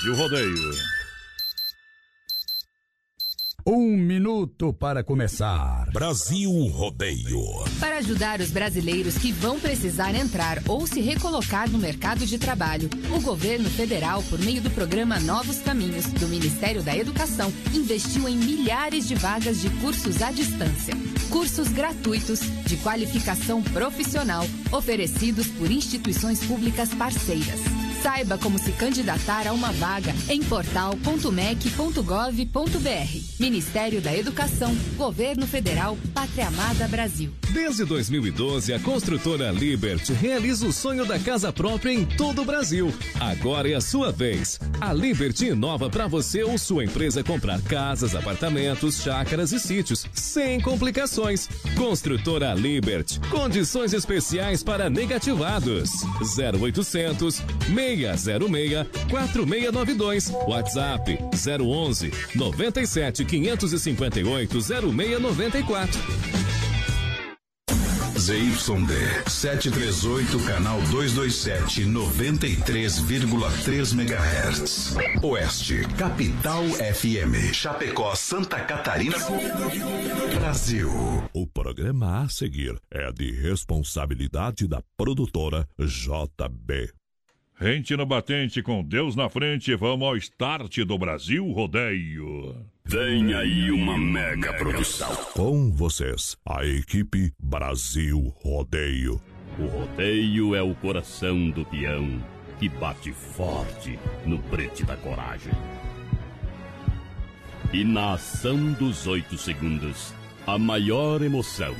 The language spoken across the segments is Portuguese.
E o rodeio. Um minuto para começar. Brasil Rodeio. Para ajudar os brasileiros que vão precisar entrar ou se recolocar no mercado de trabalho, o governo federal, por meio do programa Novos Caminhos, do Ministério da Educação, investiu em milhares de vagas de cursos à distância. Cursos gratuitos, de qualificação profissional, oferecidos por instituições públicas parceiras. Saiba como se candidatar a uma vaga em portal.mec.gov.br. Ministério da Educação, Governo Federal, Pátria Amada Brasil. Desde 2012, a construtora Liberty realiza o sonho da casa própria em todo o Brasil. Agora é a sua vez. A Liberty inova para você ou sua empresa comprar casas, apartamentos, chácaras e sítios, sem complicações. Construtora Liberty. Condições especiais para negativados. 0800 606 4692. WhatsApp 011 97 558 0694. ZYD 738, canal 227, 93,3 MHz. Oeste, Capital FM. Chapecó, Santa Catarina. Brasil. O programa a seguir é de responsabilidade da produtora JB. Rente no batente com Deus na frente, vamos ao start do Brasil Rodeio. Vem aí uma mega produção. Com vocês, a equipe Brasil Rodeio. O rodeio é o coração do peão que bate forte no brete da coragem. E na ação dos oito segundos, a maior emoção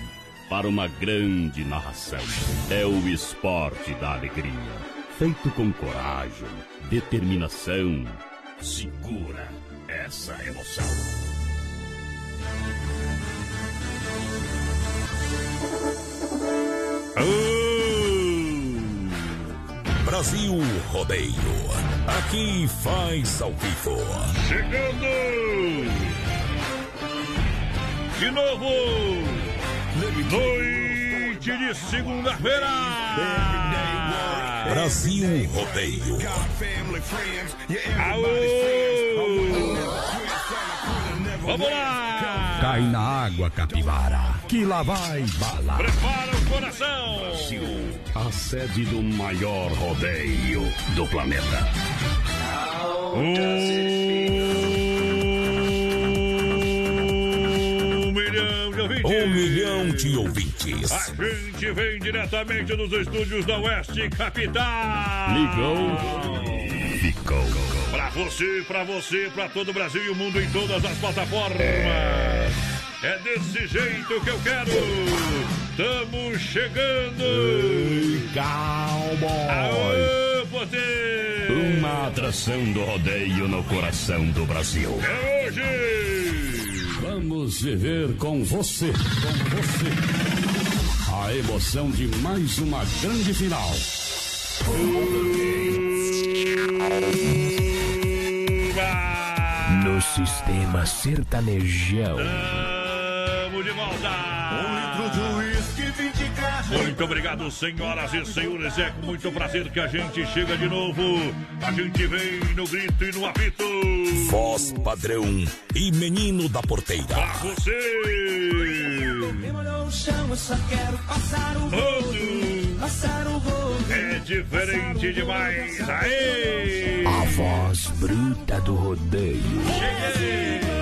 para uma grande narração é o esporte da alegria feito com coragem, determinação. Segura essa emoção. Oh! Brasil Rodeio. Aqui faz ao vivo. Chegando! De novo! Noite de segunda-feira! Brasil Rodeio. Aô! Vamos lá! Cai na água, capivara, que lá vai bala. Prepara o coração! Brasil, a sede do maior rodeio do planeta. Um milhão de ouvintes! Um milhão de ouvintes. A gente vem diretamente dos estúdios da Oeste Capital. Ligou, ficou. Pra você, pra você, pra todo o Brasil e o mundo em todas as plataformas. É desse jeito que eu quero. Estamos chegando. Cowboy. Aô, poder. Uma atração do rodeio no coração do Brasil. É hoje. Vamos viver com você, com você. A emoção de mais uma grande final. No sistema sertanejão. Tamo de volta. Muito obrigado, senhoras e senhores. É com muito prazer que a gente chega de novo. A gente vem no grito e no apito. Voz padrão e menino da porteira. Pra você. É diferente demais. Aê! A voz bruta do rodeio. Cheguei!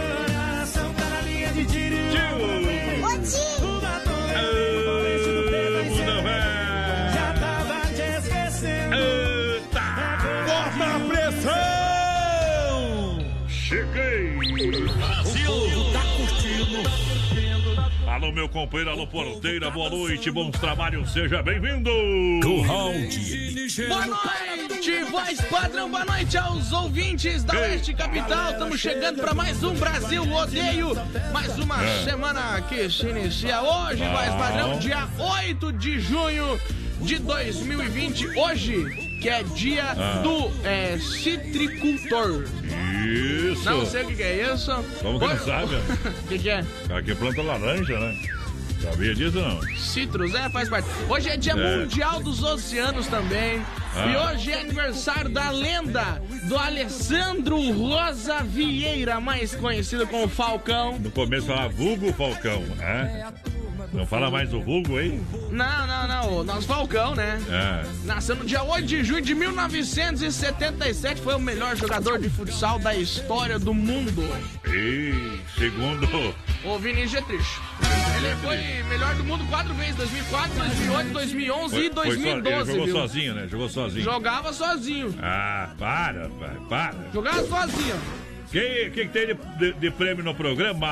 Alô, meu companheiro, alô, porteira, boa noite, bons trabalhos, seja bem-vindo! Curral de Boa noite, voz padrão, boa noite aos ouvintes da Oeste Capital. Estamos chegando para mais um Brasil Rodeio, mais uma É. semana que se inicia hoje, voz padrão, dia 8 de junho de 2020. Hoje, que é dia Ah. do é, citricultor. Isso! Não sei o que, que é isso. Como que não sabe? O que, que é? Aqui planta laranja, né? Sabia disso não? Citrus, é, faz parte. Hoje é dia É. mundial dos oceanos também. Ah. E hoje é aniversário da lenda do Alessandro Rosa Vieira, mais conhecido como Falcão. No começo falava vulgo Falcão, né? Não fala mais do vulgo, hein? Não, não, não, o nosso Falcão, né? É. Nasceu no dia 8 de junho de 1977, foi o melhor jogador de futsal da história do mundo. E segundo. O Vinícius Getrich. Ele foi melhor do mundo quatro vezes, 2004, 2008, 2011 e Foi- só- 2012, ele jogou viu? sozinho, né? Jogou sozinho. Jogava sozinho. Ah, para, pai, para. Jogava sozinho. Quem, quem tem de, de- de prêmio no programa?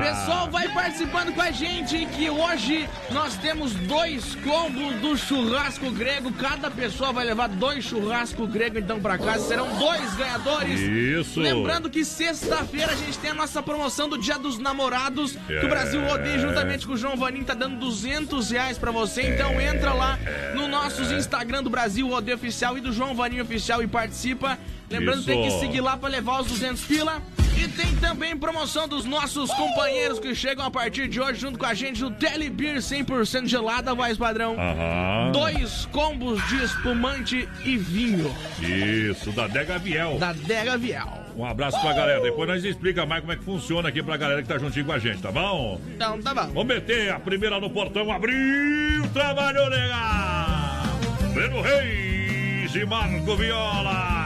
Pessoal, vai participando com a gente que hoje nós temos dois combos do churrasco grego. Cada pessoa vai levar dois churrascos grego então pra casa. Serão dois ganhadores. Isso. Lembrando que sexta-feira a gente tem a nossa promoção do Dia dos Namorados. Que o Brasil Odeia juntamente com o João Vanim tá dando 200 reais pra você. Então entra lá no nossos Instagram do Brasil Odeia Oficial e do João Vanim Oficial e participa. Lembrando que tem que Isso. seguir lá pra levar os 200 pila. E tem também promoção dos nossos companheiros que chegam a partir de hoje junto com a gente o Telebeer 100% gelada, voz padrão. Aham. Dois combos de espumante e vinho Isso, da Dega Viel. da Dega Viel. Um abraço pra galera. Depois nós explica mais como é que funciona aqui pra galera que tá juntinho com a gente, tá bom? Então tá bom. Vamos meter a primeira no portão. Abriu, trabalhou legal. Breno Reis e Marco Viola.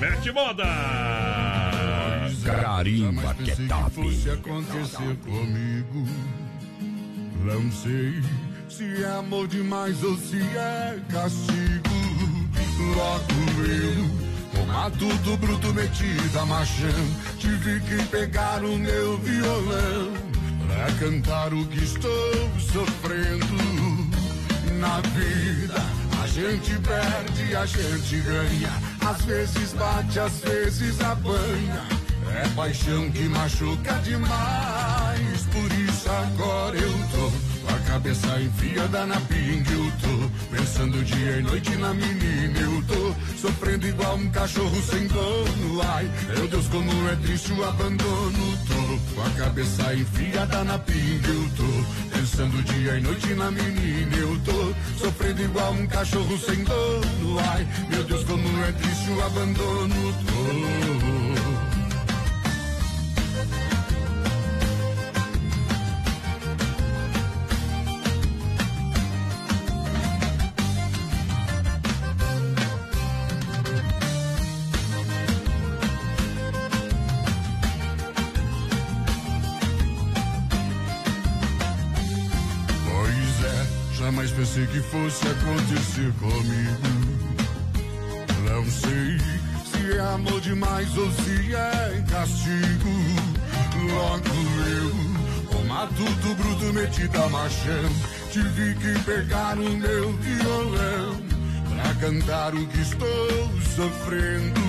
Mete moda. Carimba que é top. fosse acontecer comigo. Não sei se é amor demais ou se é castigo. Logo eu, com matuto bruto metida machão, tive que pegar o meu violão pra cantar o que estou sofrendo. Na vida a gente perde, a gente ganha. Às vezes bate, às vezes apanha. É paixão que machuca demais. Por isso agora eu tô com a cabeça enfiada na pinga. Eu tô pensando dia e noite na menina. Eu tô sofrendo igual um cachorro sem dono. Ai, meu Deus, como é triste o abandono. Tô com a cabeça enfiada na pinga. Eu tô pensando dia e noite na menina. Eu tô sofrendo igual um cachorro sem dono. Ai, meu Deus, como é triste o abandono. Acontecer comigo. Não sei se é amor demais ou se é castigo. Logo eu, com matuto bruto metida machão, tive que pegar o meu violão pra cantar o que estou sofrendo.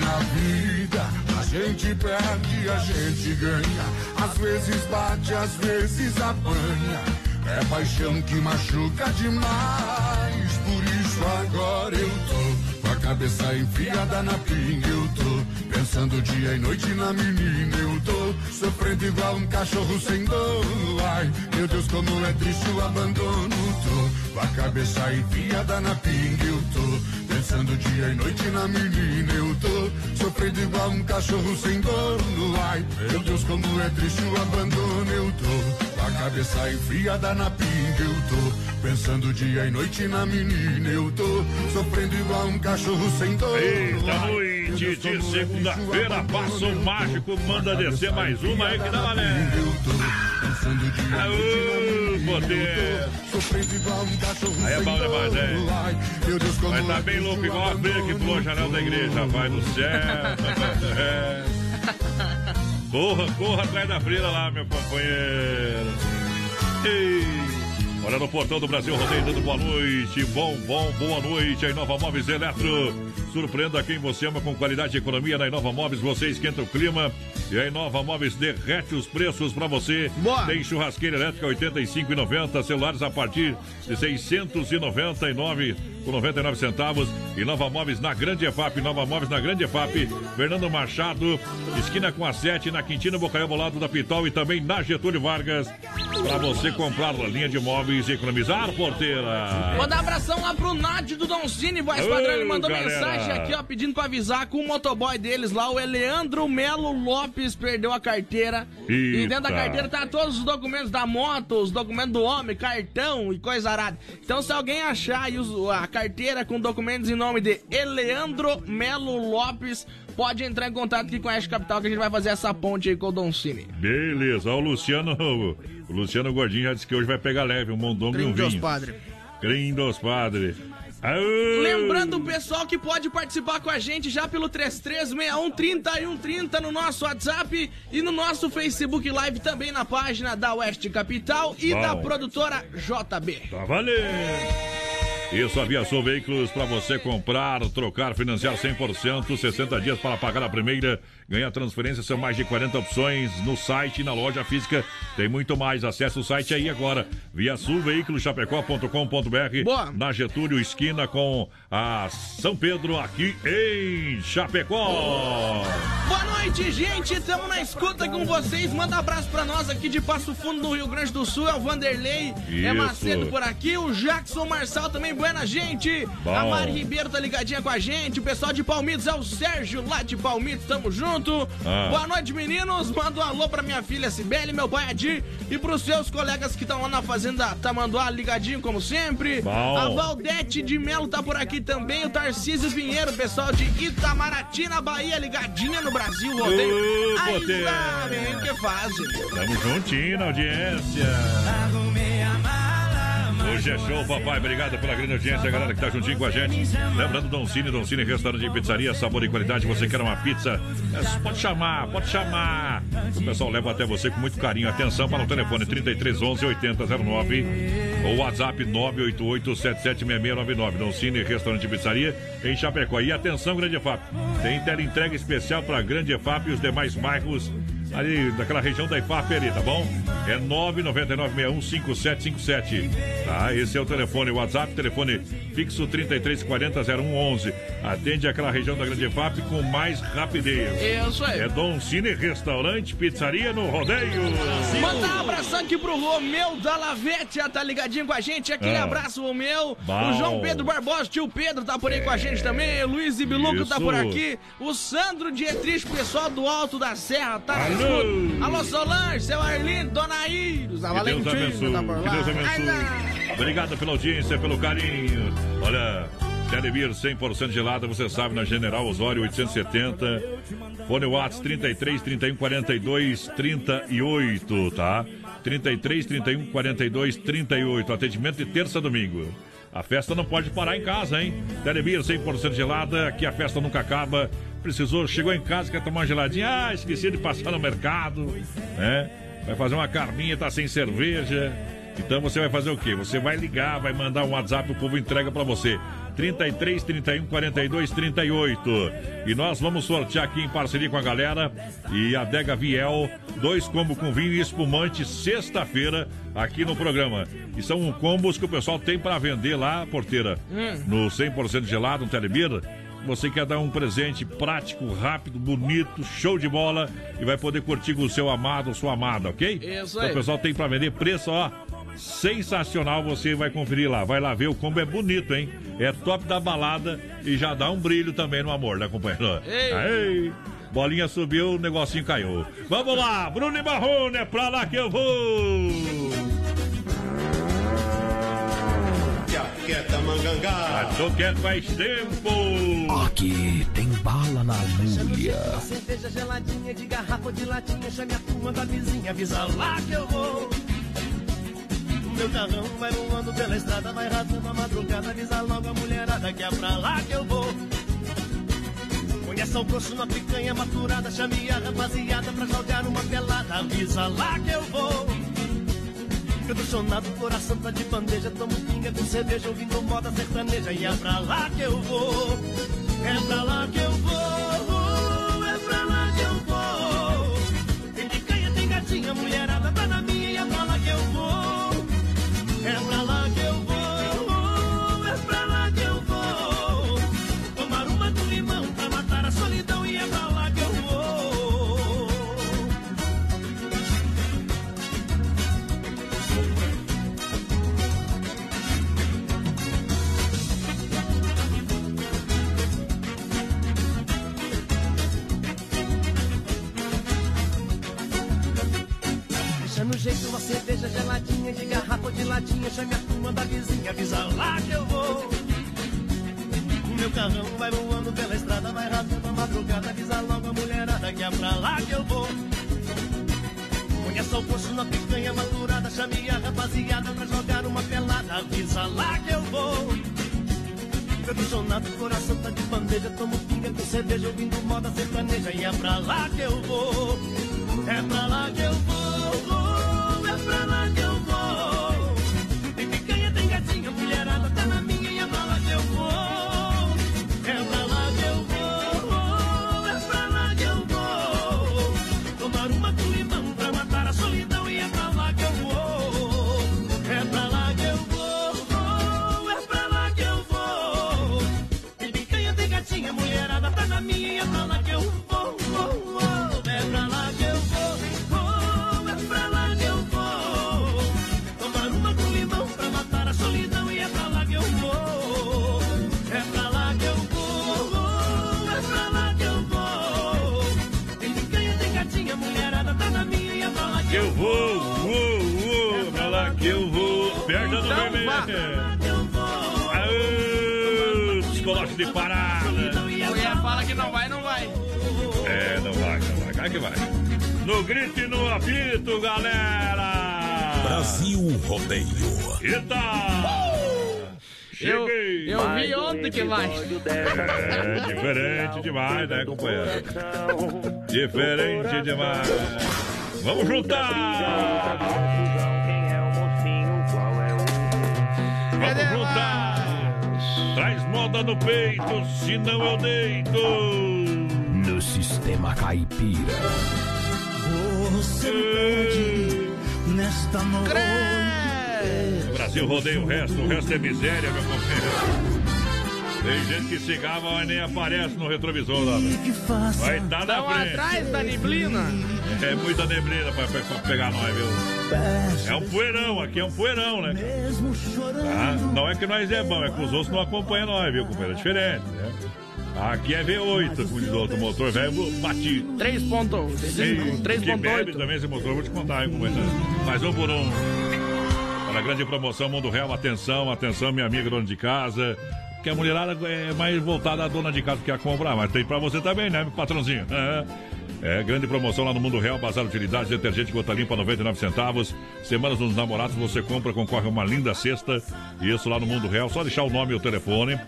Na vida a gente perde, a gente ganha. Às vezes bate, às vezes apanha. É paixão que machuca demais. Por isso agora eu tô com a cabeça enfiada na pinga. Eu tô pensando dia e noite na menina. Eu tô sofrendo igual um cachorro sem dono. Ai, meu Deus, como é triste o abandono. Tô com a cabeça enfiada na pinga. Eu tô Pensando dia e noite na menina eu tô Sofrendo igual um cachorro sem dono Ai, meu Deus, como é triste o abandono eu tô a cabeça enfiada na pinga eu tô Pensando dia e noite na menina eu tô Sofrendo igual um cachorro sem dono Eita noite de é o segunda-feira, eu tô. mágico, manda descer mais uma aí que dá tô Pensando dia e noite na menina poder. eu tô Sofrendo igual um cachorro Aí é bom demais, Ai, meu Deus, como Mas tá é bem louco, o igual a abelha que pulou a janela da igreja. Vai no céu. Corra, corra atrás da freira lá, meu companheiro. Ei. Olha no portão do Brasil, rodeio dando boa noite. Bom, bom, boa noite. A Inova Móveis Eletro. Surpreenda quem você ama com qualidade e economia na Inova Móveis. Você esquenta o clima e a Inova Móveis derrete os preços para você. Boa. Tem churrasqueira elétrica R$ 85,90. Celulares a partir de R$ 699. com 99 centavos. E Nova Móveis na Grande EFAP. Nova Móveis na Grande EFAP. Fernando Machado, esquina com a 7, na Quintino Bocaiúva, lado da Pitol e também na Getúlio Vargas. Para você comprar a linha de móveis e economizar, porteira. Mandar um abração lá pro Nádio do Don Cine, voz padrão. Ele mandou galera. mensagem aqui, ó, pedindo pra avisar com o motoboy deles lá, o Eleandro Melo Lopes, perdeu a carteira. E dentro da Eita. carteira tá todos os documentos da moto, os documentos do homem, cartão e coisa arada. Então, se alguém achar aí a carteira com documentos em nome de Eleandro Melo Lopes, pode entrar em contato aqui com a Oeste Capital que a gente vai fazer essa ponte aí com o Don Cine. Beleza, ó, o Luciano, o Luciano Gordinho já disse que hoje vai pegar leve, um mondongo e um vinho. padres. Crime dos Aô! Lembrando o pessoal que pode participar com a gente já pelo 33613130 no nosso WhatsApp e no nosso Facebook Live também na página da Oeste Capital e Bom. da produtora JB. Tá valendo! Isso, Aviação Veículos, para você comprar, trocar, financiar 100%, 60 dias para pagar a primeira, ganhar transferência, são mais de 40 opções no site e na loja física. Tem muito mais, acesse o site aí agora, viasulveiculoschapecó.com.br Boa. na Getúlio, esquina com a São Pedro, aqui em Chapecó. Boa noite, gente. Estamos na escuta com vocês. Manda abraço pra nós aqui de Passo Fundo, no Rio Grande do Sul. É o Vanderlei, é Isso. Macedo por aqui. O Jackson Marçal também, buena gente. Bom. A Mari Ribeiro tá ligadinha com a gente. O pessoal de Palmitos é o Sérgio lá de Palmitos. Tamo junto. Ah. Boa noite, meninos. Manda um alô pra minha filha Cibele, meu pai Adir. E pros seus colegas que estão lá na Fazenda Tamanduá, ligadinho como sempre. Bom. A Valdete de Melo tá por aqui também. O Tarcísio Pinheiro, pessoal de Itamaraty, na Bahia, ligadinha no Brasil, rodeio. Aí o que fazem. Tamo juntinho na audiência. Hoje é show, papai. Obrigado pela grande audiência, galera que tá juntinho com a gente. Lembrando, Don Cine, Don Cine, restaurante e pizzaria, sabor e qualidade. Você quer uma pizza? É, pode chamar, pode chamar. O pessoal leva até você com muito carinho. Atenção para o telefone 3311 8009 ou WhatsApp 988 776699. Don Cine, restaurante e pizzaria em Chapecó. E atenção, Grande EFAP. Tem tela entrega especial para Grande EFAP e os demais bairros ali daquela região da IFAP ali, tá bom? É 999615757. Tá? Esse é o telefone, o WhatsApp, telefone fixo 33400111. Atende aquela região da Grande IFAP com mais rapidez. Isso aí. É Dom Cine Restaurante, Pizzaria no Rodeio. Mandar um abração aqui pro Romeu da Lavete, já tá ligadinho com a gente. Aquele Ah. abraço, Romeu. Bom. O João Pedro Barbosa, tio Pedro, tá por aí com a gente também. O Luiz Ibiluco tá por aqui. O Sandro Dietrich, pessoal do Alto da Serra, tá Alô. Escuta. Alô, Solange, seu Arlindo, Dona Iris, a Que Deus Valentina abençoe. tá por lá. Que Deus Ai, abençoe. Obrigado pela audiência, pelo carinho. Olha, Telebir 100% gelada, você sabe, na General Osório 870. Fone Watts 33 31 42 38, tá? 33 31 42 38. Atendimento de terça a domingo. A festa não pode parar em casa, hein? Telebir 100% gelada, aqui a festa nunca acaba. Precisou, chegou em casa, quer tomar uma geladinha. Ah, esqueci de passar no mercado, né? Vai fazer uma carninha, tá sem cerveja. Então você vai fazer o quê? Você vai ligar, vai mandar um WhatsApp, o povo entrega pra você. 33 31 42 38. E nós vamos sortear aqui em parceria com a galera e a Dega Viel, dois combos com vinho e espumante sexta-feira aqui no programa. E são combos que o pessoal tem para vender lá, porteira, no 100% gelado, no Telebir. Você quer dar um presente prático, rápido, bonito, show de bola e vai poder curtir com o seu amado ou sua amada, ok? Isso Então, aí. o pessoal tem para vender preço, ó. Sensacional, você vai conferir lá. Vai lá ver, o combo é bonito, hein? É top da balada e já dá um brilho também no amor, né, companheiro? Ei. Bolinha subiu, o negocinho caiu. Vamos lá, Bruno e Marrone, é pra lá que eu vou! Ah, tô quieto faz tempo! Aqui tem bala na agulha. Cerveja geladinha de garrafa de latinha, chame a turma da vizinha, avisa lá que eu vou. O meu carrão vai voando pela estrada, vai rasgando a madrugada, avisa logo a mulherada que é pra lá que eu vou. Conheça o grosso na picanha maturada, chame a rapaziada pra jogar uma pelada, avisa lá que eu vou. Eu tô chonado, coração tá de bandeja, tomo pinga com cerveja, ouvindo moda sertaneja, e é pra lá que eu vou. É pra lá que eu vou, é pra lá que eu vou. Tem picanha, tem gatinha, mulherada jeito uma cerveja geladinha de garrafa ou de latinha. Chame a turma da vizinha, avisa lá que eu vou. O meu carrão vai voando pela estrada, vai rasgando a madrugada. Avisa logo a mulherada que é pra lá que eu vou. Conheça o poço na picanha maturada, chame a rapaziada pra jogar uma pelada. Avisa lá que eu vou. Bebo sonado, coração tá de bandeja, tomo pinga com cerveja, ouvindo moda sertaneja. E é pra lá que eu vou, é pra lá que eu vou, é de parada. Mulher fala que não vai, não vai. É, não vai, não vai. Vai que vai. No grito e no apito, galera. Brasil Rodeio. Eita! Eu, Cheguei! eu vi ontem que vai. É diferente demais, né, companheiro? Diferente demais. Vamos juntar! Vamos juntar! Moda no peito, senão eu deito! No sistema caipira. Você pede nesta noite. Brasil rodeia o resto, o resto é miséria, meu companheiro. Tem gente que se gava, mas nem aparece no retrovisor lá. Vai estar na Estão frente. atrás da neblina. É muita neblina pra, pra- pra pegar nós, viu? É um poeirão, aqui é um poeirão, né? Tá? Não é que nós é bom, é que os outros não acompanham nós, viu, companheiro? É diferente, né? Aqui é V8, como diz o outro motor velho batido. 3 pontos. Ei, Que bebe 3.8. também esse motor, eu vou te contar, hein, companheiro? Mais um por um. Para a grande promoção Mundo Real, atenção, atenção, minha amiga dona de casa. Que a mulherada é mais voltada à dona de casa que a comprar, mas tem pra você também, né, meu patrãozinho? É. É, grande promoção lá no Mundo Real, Bazar Utilidades, detergente gota limpa, 99 centavos. Semanas dos namorados, você compra, concorre uma linda cesta. Isso lá no Mundo Real, só deixar o nome e o telefone.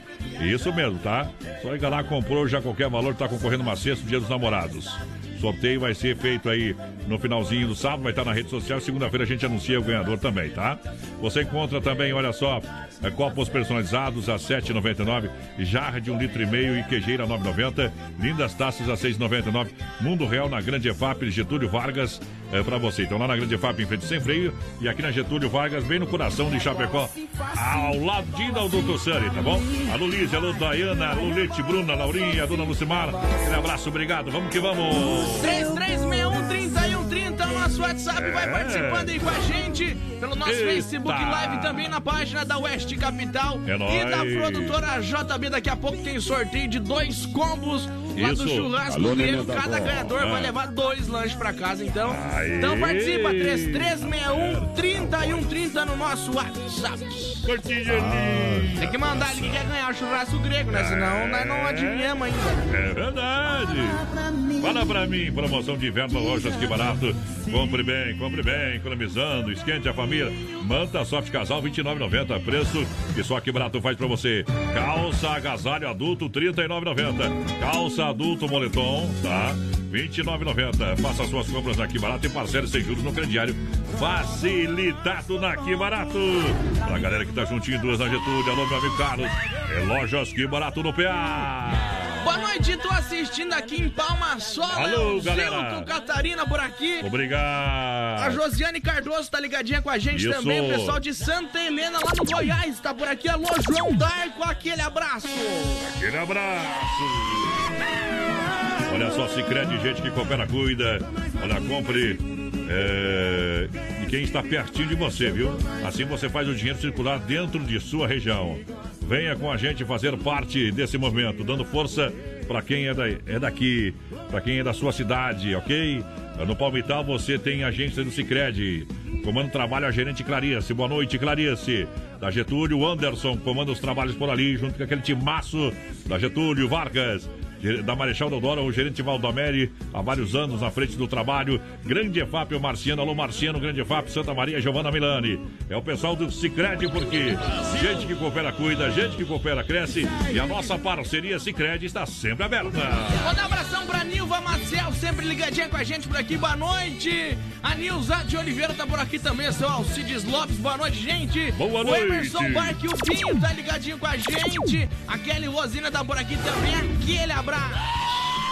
Isso mesmo, tá? Só ligar lá, comprou já qualquer valor, tá concorrendo uma cesta, dia dos namorados. Sorteio vai ser feito aí no finalzinho do sábado, vai estar na rede social. Segunda-feira a gente anuncia o ganhador também, tá? Você encontra também, olha só, é, copos personalizados a 7,99. Jarra de 1,5 um litro e meio e queijeira 9,90. Lindas taças a 6,99. Mundo Real na Grande EFAP, de Getúlio Vargas é, para você. Então lá na Grande EFAP em frente sem freio, e aqui na Getúlio Vargas, bem no coração de Chapecó, ao ladinho da Doutor Sani, tá bom? Alô Lízia, alô Dayana, alô Leite, Bruna, Laurinha, Dona Lucimar, Um abraço, obrigado, vamos que vamos! 3, 3, 30 o nosso WhatsApp, vai é. participando aí com a gente pelo nosso Eita. Facebook Live também na página da West Capital é e da produtora JB. Daqui a pouco tem sorteio de dois combos lá Isso. do churrasco Alô, grego. Cada ganhador ah. vai é. levar dois lanches pra casa, então. então Aê. Então participa, 3361 3130 no nosso WhatsApp. Tem que mandar ele que quer ganhar o churrasco grego, né? Senão nós não adivinhamos ainda. É verdade. Fala pra mim, promoção de inverno Lojas Que Barato. Compre bem, compre bem, economizando, esquente a família. Manta Soft Casal, R$ 29,90. Preço que só Que Barato faz pra você. Calça agasalho adulto, R$ 39,90. Calça adulto moletom, tá? R$ 29,90. Faça suas compras na Barato e parcele sem juros no crediário. Facilitado na Barato. Pra galera que tá juntinho, duas na Getúlio. Alô, meu amigo Carlos. É Lojas Que Barato no PA. Boa noite, tô assistindo aqui em Palma Sola. Alô, é o galera. Zilton Catarina por aqui. A Obrigado. Josiane Cardoso tá ligadinha com a gente Isso. também. O pessoal de Santa Helena, lá no Goiás, tá por aqui. Alô, João Darco, aquele abraço. Aquele abraço. Olha só, se crede gente que coopera, cuida. Olha, compre é, quem está pertinho de você, viu? Assim você faz o dinheiro circular dentro de sua região. Venha com a gente fazer parte desse movimento, dando força para quem é, da, é daqui, para quem é da sua cidade, ok? No Palmital você tem agência do Cicred. Comando trabalho a gerente Clarice. Boa noite, Clarice. Da Getúlio, Anderson comanda os trabalhos por ali, junto com aquele timaço da Getúlio Vargas da Marechal Deodoro, o gerente Valdomeri, há vários anos na frente do trabalho. Grande EFAP, o Marciano, alô Marciano, Grande EFAP, Santa Maria, Giovana Milani. É o pessoal do Cicred, porque gente que coopera cuida, gente que coopera cresce e a nossa parceria Cicred está sempre aberta. Manda um abração pra Nilva Marcel, sempre ligadinha com a gente por aqui, boa noite. A Nilza de Oliveira tá por aqui também, seu Alcides Lopes, boa noite, gente. Boa noite. O Emerson Barque, o Pinho tá ligadinho com a gente. A Kelly Rosina tá por aqui também, aquele abraço.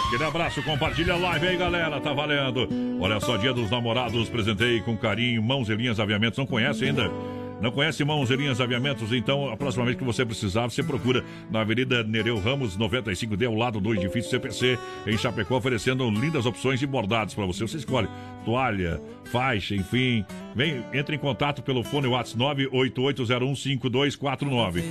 Aquele abraço, compartilha a live aí, galera, tá valendo. Olha só, dia dos namorados, presentei com carinho, mãos e linhas aviamentos, não conhece ainda? Não conhece Mãos Linhas Aviamentos? Então, a próxima vez que você precisar, você procura na Avenida Nereu Ramos, 95D, ao lado do edifício CPC, em Chapecó, oferecendo lindas opções de bordados para você. Você escolhe toalha, faixa, enfim. Vem, entre em contato pelo fone WhatsApp 988015249.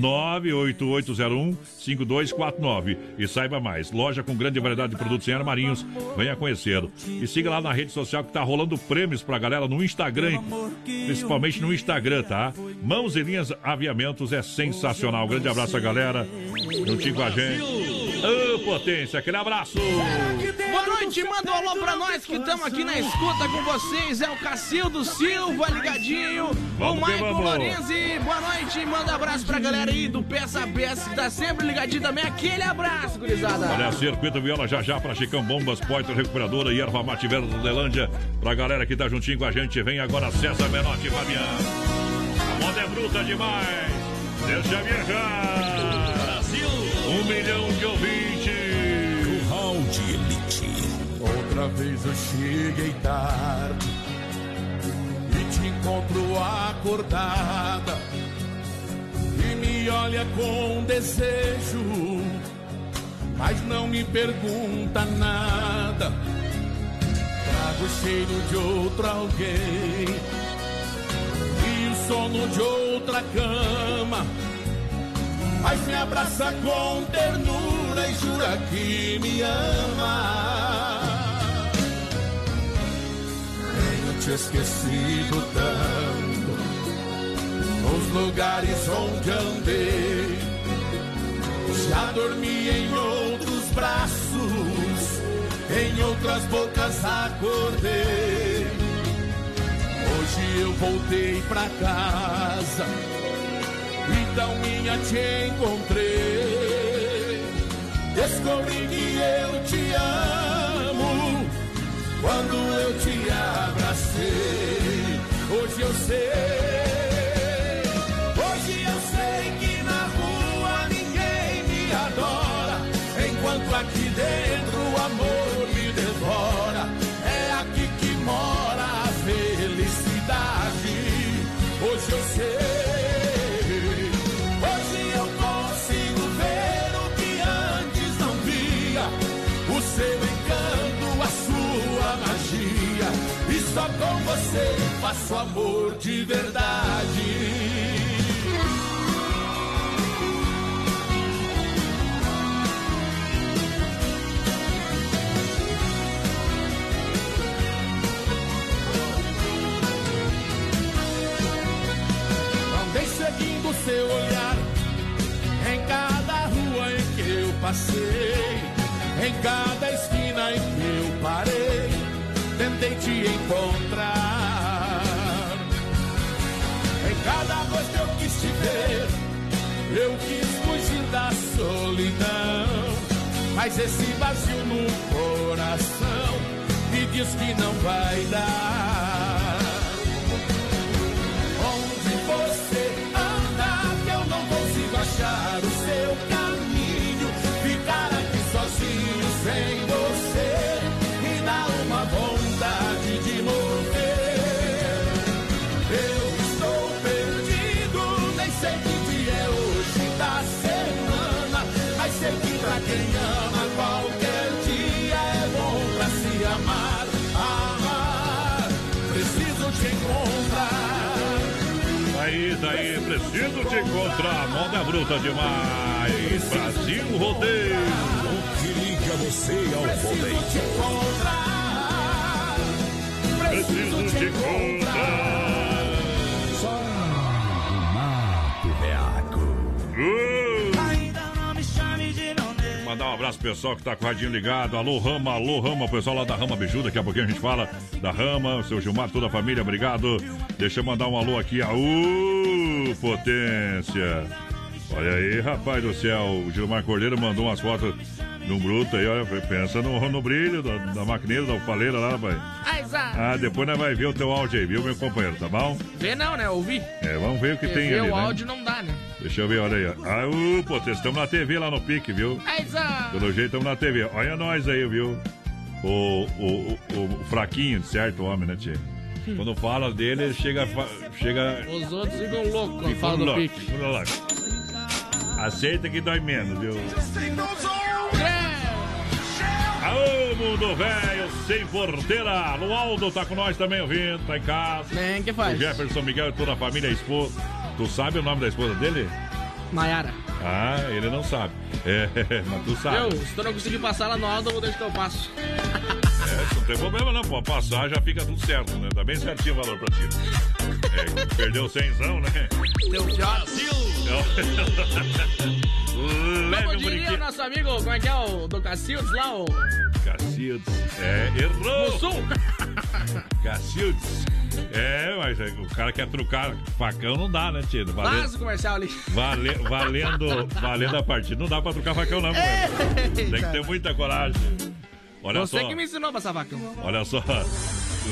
988015249. E saiba mais. Loja com grande variedade de produtos em armarinhos. Venha conhecer. E siga lá na rede social que tá rolando prêmios pra galera no Instagram. Principalmente no Instagram, tá? Mãos e linhas aviamentos é sensacional. Grande abraço a galera. Juntinho com a gente. Ô, potência, aquele abraço. Boa noite, manda um alô pra nós que estamos aqui na escuta com vocês. É o Cacildo Silva ligadinho. Vamos o vamos. Lorenzi, boa noite. Manda abraço pra galera aí do Peça a Peça que tá sempre ligadinho também. Aquele abraço, gurizada. Olha, Circuito Viola já já pra Chicão Bombas, Poiter Recuperadora e Erva Mate Verde da Delândia. Pra galera que tá juntinho com a gente, vem agora César Menotti e Fabiano. Moda é bruta demais. Deixa viajar. Brasil. Um milhão de ouvintes. Curral de Elite. Outra vez eu cheguei tarde e te encontro acordada e me olha com desejo, mas não me pergunta nada. Trago o cheiro de outro alguém sono de outra cama. Mas me abraça com ternura e jura que me ama. Tenho te esquecido tanto nos lugares onde andei. Já dormi em outros braços, em outras bocas acordei. Hoje eu voltei pra casa então minha te encontrei. Descobri que eu te amo quando eu te abracei. Hoje eu sei, faço amor de verdade. Seguindo seu olhar em cada rua em que eu passei, em cada esquina em que eu parei, tentei te encontrar. Cada noite eu quis te ver, eu quis fugir da solidão, mas esse vazio no coração me diz que não vai dar. Te encontrar. Moda bruta demais. Brasil Rodeio. O que liga você ao rodeio? Preciso te encontrar. Só o mato veaco. Mandar um abraço pro pessoal que tá com o radinho ligado. Alô, Rama, alô, Rama, o pessoal lá da Rama Biju. Daqui a pouquinho a gente fala da Rama, o seu Gilmar, toda a família, obrigado. Deixa eu mandar um alô aqui. Aú, potência. Olha aí, rapaz do céu. O Gilmar Cordeiro mandou umas fotos num bruto aí, olha. Pensa no, no brilho da, da maquineira, da paleira lá, rapaz. Ah, depois nós vai ver o teu áudio aí, viu, meu companheiro, tá bom? Vê não, né? Ouvir. É, vamos ver o que Porque tem ver ali, o né? áudio não dá, né? Deixa eu ver, olha aí. ó. Ah, potência, estamos na TV lá no pique, viu? Aizá. Pelo jeito estamos na TV. Olha nós aí, viu? O, o, o, o fraquinho, certo homem, né, Tchê? Quando fala dele, ele chega. chega Os outros ficam loucos quando falam do pique. ficando louco. Aceita que dói menos, viu? Aô, mundo velho, sem porteira. Lualdo tá com nós também ouvindo, tá em casa. Bem, que faz? O Jefferson Miguel e toda a família, a esposa. Tu sabe o nome da esposa dele? Maiara. Ah, ele não sabe. É, mas tu sabe. Eu, se tu não conseguir passar lá no alto, eu vou deixar que eu passo. É, não tem problema não, pode passar, já fica tudo certo, né? Tá bem certinho o valor pra ti. É, perdeu cenzão, né? Teu filhote. Leve Como diria o nosso amigo, como é que é o do Cacildes lá, o Cacildes. É, errou! Mussum? Cacildes. É, mas é, o cara quer trucar facão, não dá, né, Tino? Valendo, Faz o comercial ali. vale- valendo, valendo a partida. Não dá pra trucar facão, não. Tem que ter muita coragem. Olha Você só. que me ensinou a passar facão. Olha só.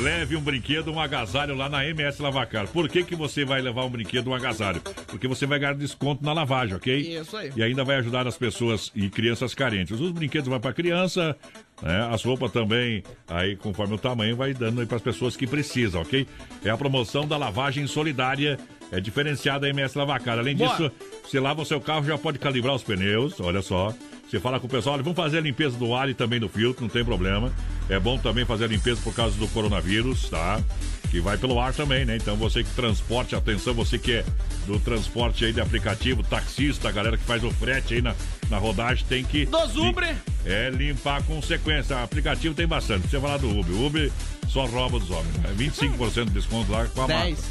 Leve um brinquedo, um agasalho lá na MS Lavacar. Por que, que você vai levar um brinquedo, um agasalho? Porque você vai ganhar desconto na lavagem, ok? Isso aí. E ainda vai ajudar as pessoas e crianças carentes. Os brinquedos vão para criança, né? as roupas também, aí conforme o tamanho, vai dando aí para as pessoas que precisam, ok? É a promoção da lavagem solidária, é diferenciada a MS Lavacar. Além Boa. disso, você lava o seu carro, já pode calibrar os pneus, olha só. Você fala com o pessoal, olha, vamos fazer a limpeza do ar e também do filtro, não tem problema. É bom também fazer a limpeza por causa do coronavírus, tá? Que vai pelo ar também, né? Então você que transporte, atenção, você que é do transporte aí de aplicativo, taxista, a galera que faz o frete aí na, na rodagem, tem que. Dos Uber. É limpar com sequência. Aplicativo tem bastante. Você falar do Uber. O Uber só rouba dos homens. né? 25% de desconto lá com a mata. 10.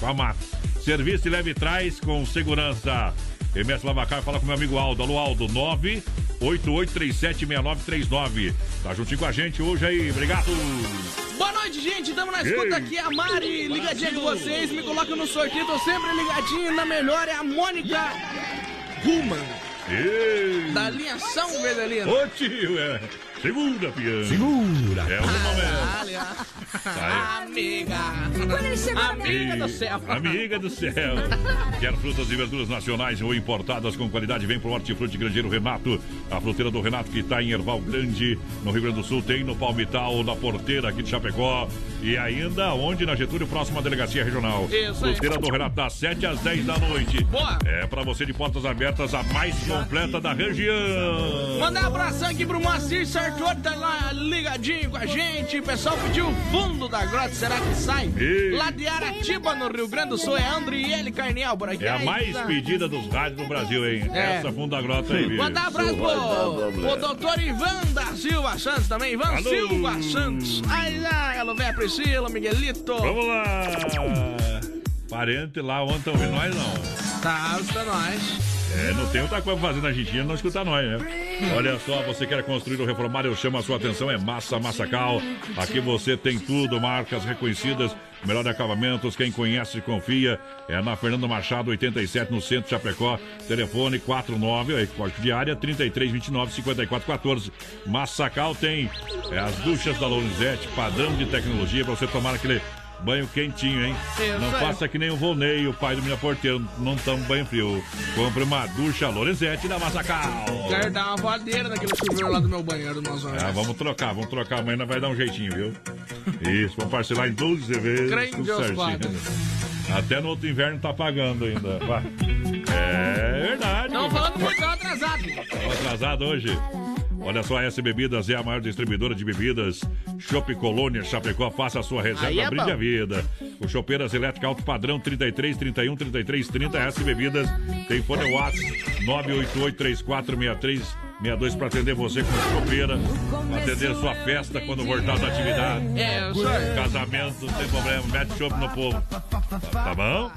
Com a mata. Serviço de leve trás com segurança. MS Lavacar, fala com meu amigo Aldo. Alô, Aldo, 988376939. Tá juntinho com a gente hoje aí. Obrigado. Boa noite, gente. Estamos na escuta Ei. aqui. A Mari, ligadinha com vocês. Me coloca no sorteio. Tô sempre ligadinho. Na melhor é a Mônica Ruman. Da linha São Vedelino. Ô tio, é. Segura, piano. Segura. É o momento. Tá. Amiga. Quando ele chegou na Amiga do céu. Amiga do céu. Quer frutas e verduras nacionais ou importadas com qualidade? Vem pro Hortifruti Grandeiro Renato. A fruteira do Renato que está em Erval Grande, no Rio Grande do Sul. Tem no Palmital, na Porteira aqui de Chapecó. E ainda onde? Na Getúlio, próxima Delegacia Regional. Isso aí. Fruteira do Renato, das 7 às 10 da noite. Boa. É pra você de portas abertas, a mais completa da região. Mandar um abração aqui pro Moacir Sartori, tá lá ligadinho com a gente. O pessoal pediu o fundo da grota, será que sai? Ei. Lá de Aratiba, no Rio Grande do Sul, é Andriele Carniel por aqui. É a mais pedida dos rádios do Brasil, hein? É. Essa funda grota aí, viu? Mandar um abraço pro, pro doutor Ivan da Silva Santos também. Ivan Alô. Silva Santos. Aí lá, ela vem a Priscila, Miguelito. Vamos lá! Parente lá ontem ouvindo nós, não. Tá, está nós. É, não tem outra coisa pra fazer na Argentina não escutar nós, né? Olha só, você quer construir ou reformar, eu chamo a sua atenção, é Massa Massacal. Aqui você tem tudo, marcas reconhecidas, melhor acabamentos, quem conhece e confia. É na Fernando Machado, 87, no centro de Chapecó. Telefone 49, é, código de área, 3329 5414. Massacal tem é, as duchas da Lorenzetti, padrão de tecnologia para você tomar aquele Banho quentinho, hein? Não faça que nem o Volney, o pai do minha porteiro, não toma banho frio. Compre uma ducha Lorenzetti da Massacal. Quero dar uma voadeira naquele chuveiro lá do meu banheiro, nós Ah, vamos trocar, vamos trocar. Amanhã vai dar um jeitinho, viu? Isso, vamos parcelar em 12 vezes. Deus certinho. Padre. Até no outro inverno tá pagando ainda. Vai. É verdade. Estão falando muito, atrasado. Tava atrasado hoje. Olha só, a S Bebidas é a maior distribuidora de bebidas. Shop Colônia Chapecó, faça a sua reserva, Aí é brinde bom. a vida. O Chopeiras Elétrica Alto Padrão 33 31 33 30 S Bebidas. Tem fone WhatsApp 988 3463 62 para atender você com chopeira, atender sua festa quando voltar da atividade. É, senhor. Casamento, não tem problema, mete chope no povo. Tá, tá bom?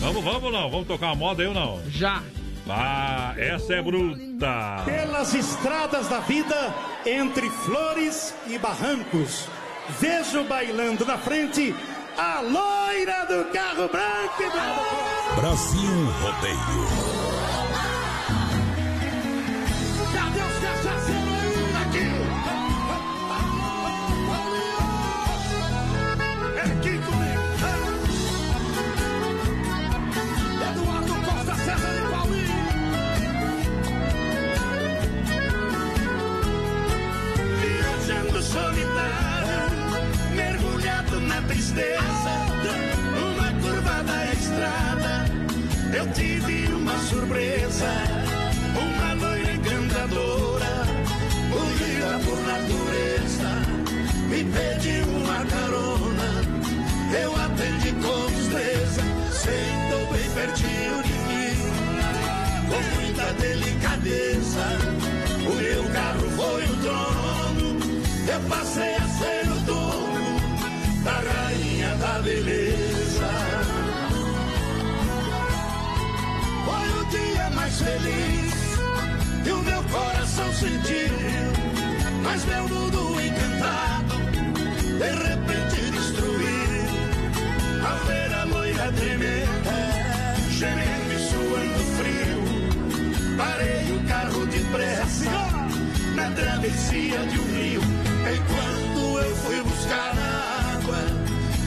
Vamos, vamos não? Vamos tocar uma moda aí ou não? Já. Ah, essa é bruta. Pelas estradas da vida, entre flores e barrancos, vejo bailando na frente a loira do carro branco e. Brasil Rodeio. Eu tive uma surpresa, uma loira encantadora, unida por natureza, me pediu uma carona, eu atendi com destreza, sentou bem pertinho de mim, com muita delicadeza. O meu carro foi o trono, eu passei a ser o dono da rainha da beleza. Mais feliz que o meu coração sentiu, mas meu mundo encantado de repente destruiu. Ao ver a loira tremenda, gemendo e suando frio, parei o carro depressa na travessia de um rio. Enquanto eu fui buscar a água,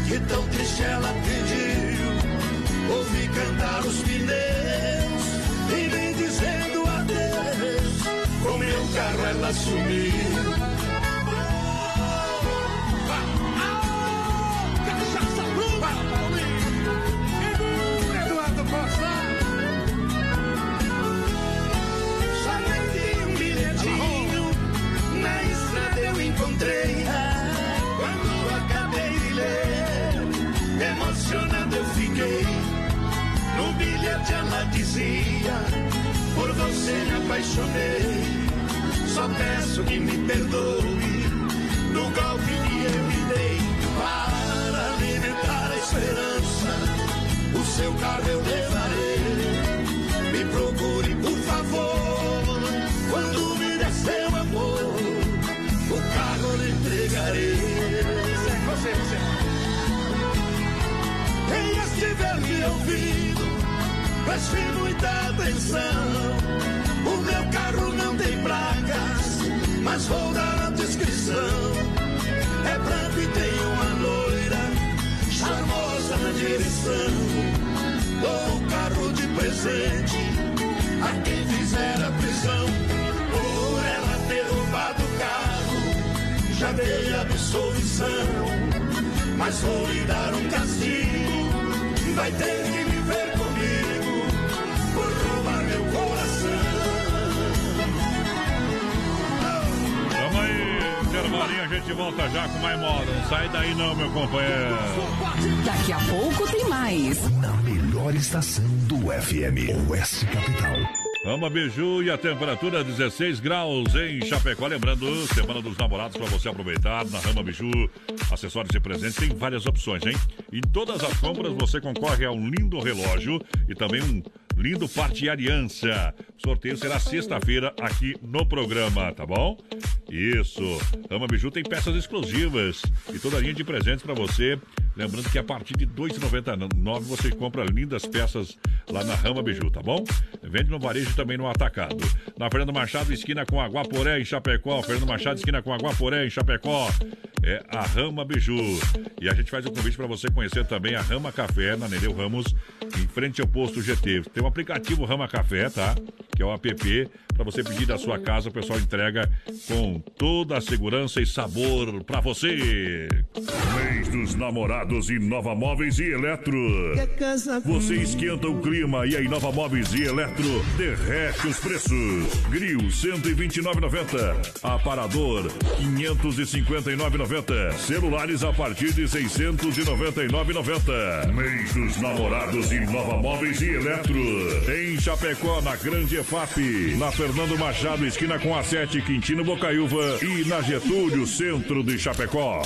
que tão triste ela pediu, ouvi cantar os pneus sumiu. Cachaça bruta, Paulinho! Eduardo Costa! Somente um bilhetinho na estrada eu encontrei. Quando acabei de ler, emocionado eu fiquei. No bilhete ela dizia: Por você me apaixonei. Só peço que me perdoe no golpe que eu me dei para alimentar a esperança. O seu carro eu levarei. Me procure, por favor. Quando me der seu amor, o carro eu lhe entregarei. Você. Quem estiver me ouvindo, preste muita atenção. Mas vou dar a descrição. É branco e tem uma loira, charmosa na direção. Dou o carro de presente a quem fizer a prisão. Por ela ter roubado o carro, já dei absolvição. Mas vou lhe dar um castigo, vai ter que intervalinho, a gente volta já com mais moda. Não sai daí não, meu companheiro. Daqui a pouco tem mais. Na melhor estação do FM, Oeste Capital. Ama Biju e a temperatura 16 graus em Chapecó. Lembrando, Semana dos Namorados para você aproveitar na Rama Biju. Acessórios e presentes tem várias opções, hein? Em todas as compras você concorre a um lindo relógio e também um lindo parte aliança. O sorteio será sexta-feira aqui no programa, tá bom? Isso. Rama Biju tem peças exclusivas e toda a linha de presentes para você. Lembrando que a partir de R$ 2,99 você compra lindas peças lá na Rama Biju, tá bom? Vende no varejo e também no atacado. Na Fernando Machado, esquina com Aguaporé, em Chapecó. Fernando Machado, esquina com Aguaporé, em Chapecó. É a Rama Biju. E a gente faz o convite para você conhecer também a Rama Café, na Nereu Ramos, em frente ao posto GT. Tem um aplicativo Rama Café, tá? Que é o app Para você pedir da sua casa, o pessoal entrega com toda a segurança e sabor para você. Mês dos namorados Inova Móveis e Eletro. Você esquenta o clima e a Inova Móveis e Eletro derrete os preços. Grill 129,90. Aparador 559,90. Celulares a partir de 699,90. Mês dos namorados Inova Móveis e Eletro. Em Chapecó, na Grande EFAP. Na Fernando Machado, esquina com a 7, Quintino Bocaiúva. E na Getúlio, centro de Chapecó.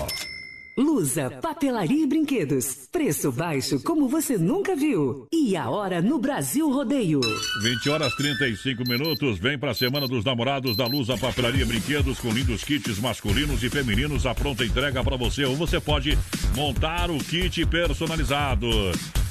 Lusa, papelaria e brinquedos. Preço baixo como você nunca viu. E a hora no Brasil Rodeio. 20 horas 35 minutos. Vem pra Semana dos Namorados da Lusa Papelaria e Brinquedos com lindos kits masculinos e femininos à pronta entrega para você. Ou você pode montar o kit personalizado.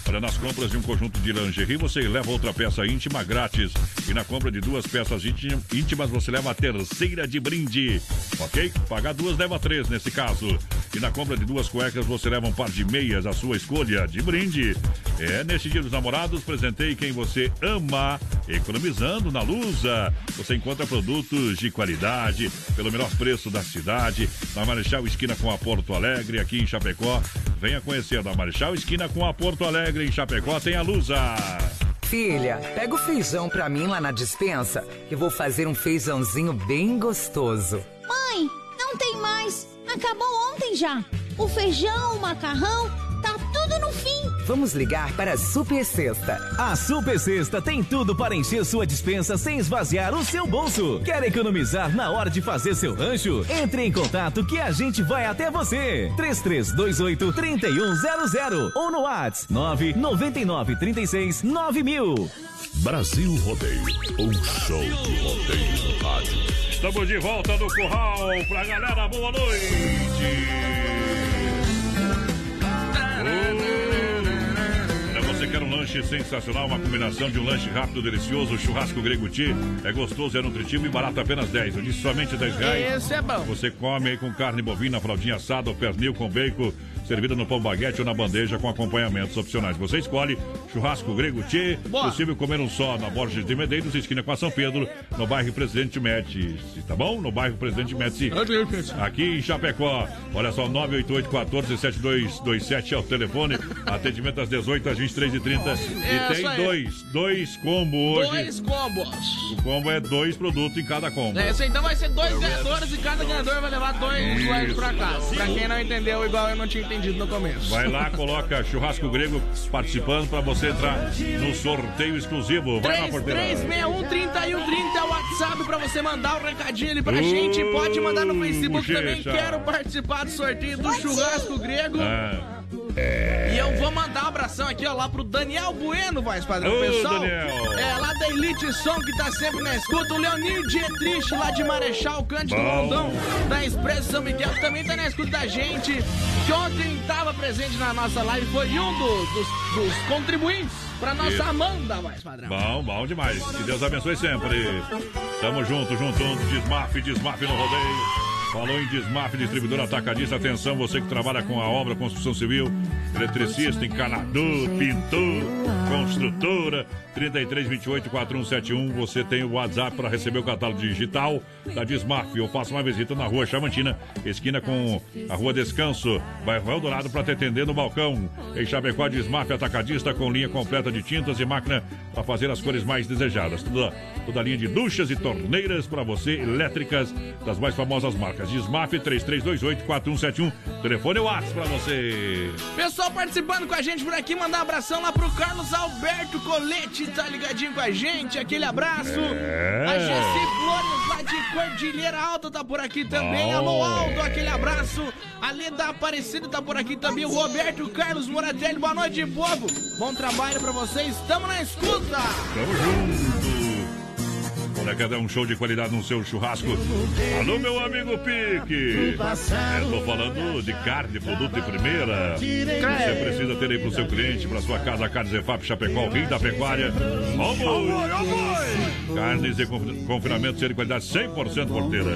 Olha, nas compras de um conjunto de lingerie, você leva outra peça íntima grátis. E na compra de duas peças íntim- íntimas, você leva a terceira de brinde. Ok? Pagar duas, leva três nesse caso. E na compra de duas cuecas, você leva um par de meias, a sua escolha, de brinde. É, neste dia dos namorados, presentei quem você ama, economizando na Lusa. Você encontra produtos de qualidade, pelo menor preço da cidade, na Marechal Esquina com a Porto Alegre, aqui em Chapecó. Venha conhecer na Marechal Esquina com a Porto Alegre, em Chapecó, tem a Lusa. Filha, pega o feijão pra mim lá na dispensa, que vou fazer um feijãozinho bem gostoso. Mãe, não tem mais. Acabou ontem já. O feijão, o macarrão, tá tudo no fim. Vamos ligar para a Super Sexta. A Super Sexta tem tudo para encher sua dispensa sem esvaziar o seu bolso. Quer economizar na hora de fazer seu rancho? Entre em contato que a gente vai até você. 3328 3100 ou no WhatsApp 999 36 9000. Brasil Rodeio, um show de rodeio no rádio. Estamos de volta no Curral pra galera, boa noite! Você quer um lanche sensacional, uma combinação de um lanche rápido, delicioso, churrasco grego tia, é gostoso, é nutritivo e barato apenas 10. Eu disse somente 10 reais. Esse é bom. Você come aí com carne bovina, fraldinha assada, ou pernil com bacon, servida no pão baguete ou na bandeja com acompanhamentos opcionais. Você escolhe churrasco grego tchê, possível comer um só na Borges de Medeiros, esquina com a São Pedro, no bairro Presidente Médici, tá bom? No bairro Presidente Médici. Aqui em Chapecó. Olha só, 988 14 7227 é o telefone. Atendimento às 18 às 23 e 30 Isso E tem aí. dois, dois combos hoje. Dois combos. O combo é dois produtos em cada combo. É, isso então vai ser dois ganhadores e cada ganhador vai levar dois lanches pra casa. Pra quem não entendeu, igual eu não tinha entendido no começo. Vai lá, coloca churrasco grego participando pra você entrar no sorteio exclusivo. Vai lá, porteira. 3361 é o WhatsApp pra você mandar o recadinho ali pra Uh, gente. Pode mandar no Facebook também. bochecha. Quero participar do sorteio do churrasco grego. Ah. E eu vou mandar um abração aqui, ó, lá pro Daniel Bueno, voz padrão, Ô, pessoal. Daniel. É, lá da Elite Som, que tá sempre na escuta. O Leonir Dietrich, lá de Marechal Cândido Bom. Rondão, da Expresso São Miguel, que também tá na escuta da gente. Que ontem tava presente na nossa live, foi um dos, dos, dos contribuintes pra nossa Isso. Amanda, voz padrão. Bom, bom demais. Que Deus abençoe sempre. Tamo junto, junto, Desmaf, Desmaf no rodeio. Falou em Desmaf, distribuidor atacadista. Atenção, você que trabalha com a obra, construção civil, eletricista, encanador, pintor, construtora. 3328 4171. Você tem o WhatsApp para receber o catálogo digital da Desmaf. Ou faça uma visita na rua Chamantina, esquina com a rua Descanso, bairro Eldorado, para te atender no balcão. Em Chapecó, Desmaf atacadista com linha completa de tintas e máquina para fazer as cores mais desejadas. Toda, toda a linha de duchas e torneiras para você, elétricas das mais famosas marcas. Desmaf 3328 4171. Telefone WhatsApp para você. Pessoal participando com a gente por aqui, mandar um abração lá pro Carlos Alberto Colete, tá ligadinho com a gente, aquele abraço. É. A Gessi Flores lá de Cordilheira Alta tá por aqui também. Bom. Alô Aldo, aquele abraço. A Leda Aparecida tá por aqui também. O Roberto Carlos Moratelli, boa noite, povo. Bom trabalho pra vocês, estamos na escuta. Tamo junto. Quer dar um show de qualidade no seu churrasco? Alô, meu amigo Pique! Tô falando de carne, produto de primeira. Você precisa ter aí pro seu cliente, pra sua casa, Carnes EFAP Chapecó, Rio da Pecuária. Vamos! Carnes de confi- confinamento, ser de qualidade 100% porteira.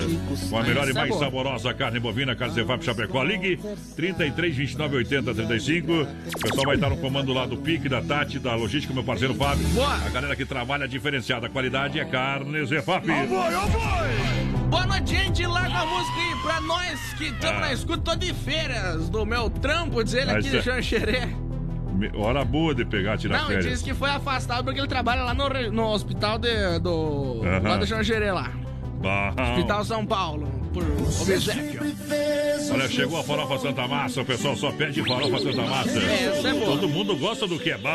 Com a melhor e mais saborosa carne bovina, Carnes EFAP Chapecó. Ligue 33 29 80 35. O pessoal vai estar no comando lá do Pique, da Tati, da Logística, meu parceiro Fábio. A galera que trabalha diferenciada. A qualidade é carne Zé Pop. Boa noite, gente. Larga a música aí pra nós que estamos Ah. na escuta. Tô de férias do meu trampo, diz ele Mas aqui de é- Xanxerê. Me- Hora boa de pegar, tirar Não, ele disse que foi afastado porque ele trabalha lá no, no hospital de, do. Aham. lá do Xanxerê lá. Bom. Hospital São Paulo, por obsequio. Olha, chegou a farofa Santa Massa, o pessoal só pede farofa Santa Massa. É, essa é boa. Todo mundo gosta do que é bom.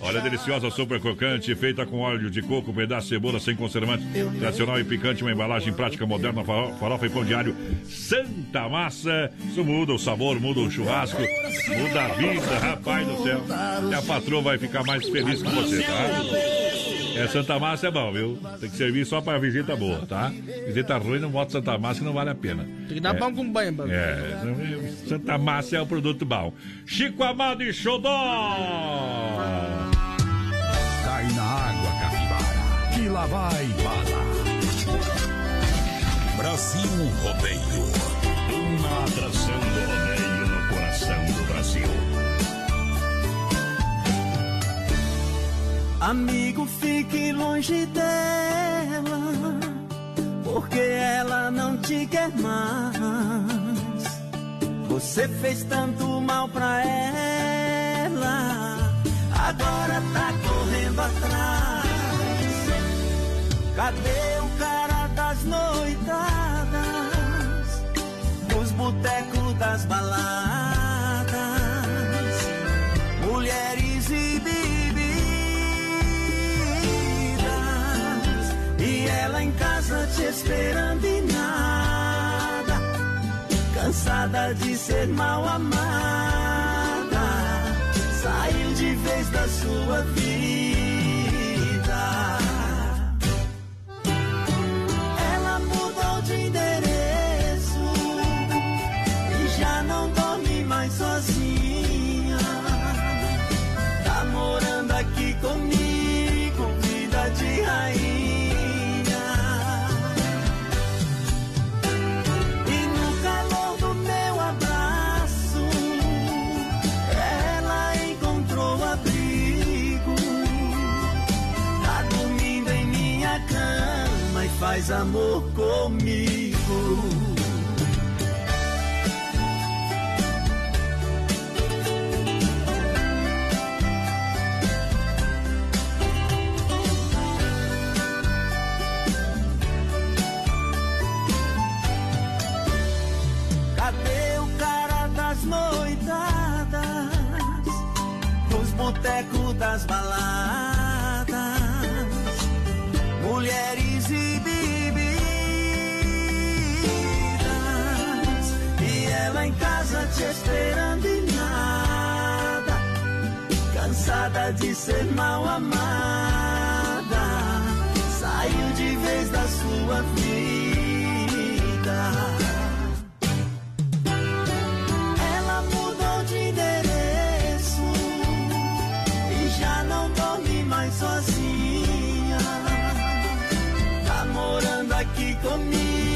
Olha, deliciosa, super crocante, feita com óleo de coco, pedaço de cebola sem conservante, tradicional e picante, uma embalagem prática, moderna, faro- farofa e pão diário. Santa Massa, isso muda o sabor, muda o churrasco, muda a vida, rapaz do céu. E a patroa vai ficar mais feliz com você, tá? É, Santa Massa é bom, viu? Tem que servir só pra visita boa, tá? Visita ruim, não bota Santa Massa que não vale a pena. Tem que dar É. pão com banho, mano. É, Santa Massa é o produto bom. Chico Amado e Xodó! Cai na água, capivara, que lá vai bala. Brasil Rodeio. Uma atração do rodeio no coração do Brasil. Amigo, fique longe dela, porque ela não te quer mais. Você fez tanto mal pra ela, agora tá correndo atrás. Cadê o cara das noitadas, dos botecos das baladas, te esperando e nada, cansada de ser mal amada, saiu de vez da sua vida. Faz amor comigo. Das baladas, casa te esperando e nada, cansada de ser mal amada, saiu de vez da sua vida. Ela mudou de endereço e já não dorme mais sozinha. Tá morando aqui comigo,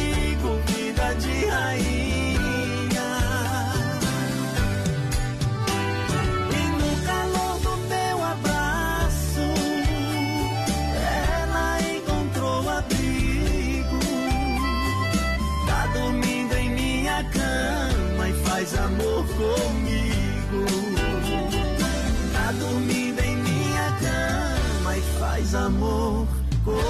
comigo. Tá dormindo em minha cama e faz amor comigo.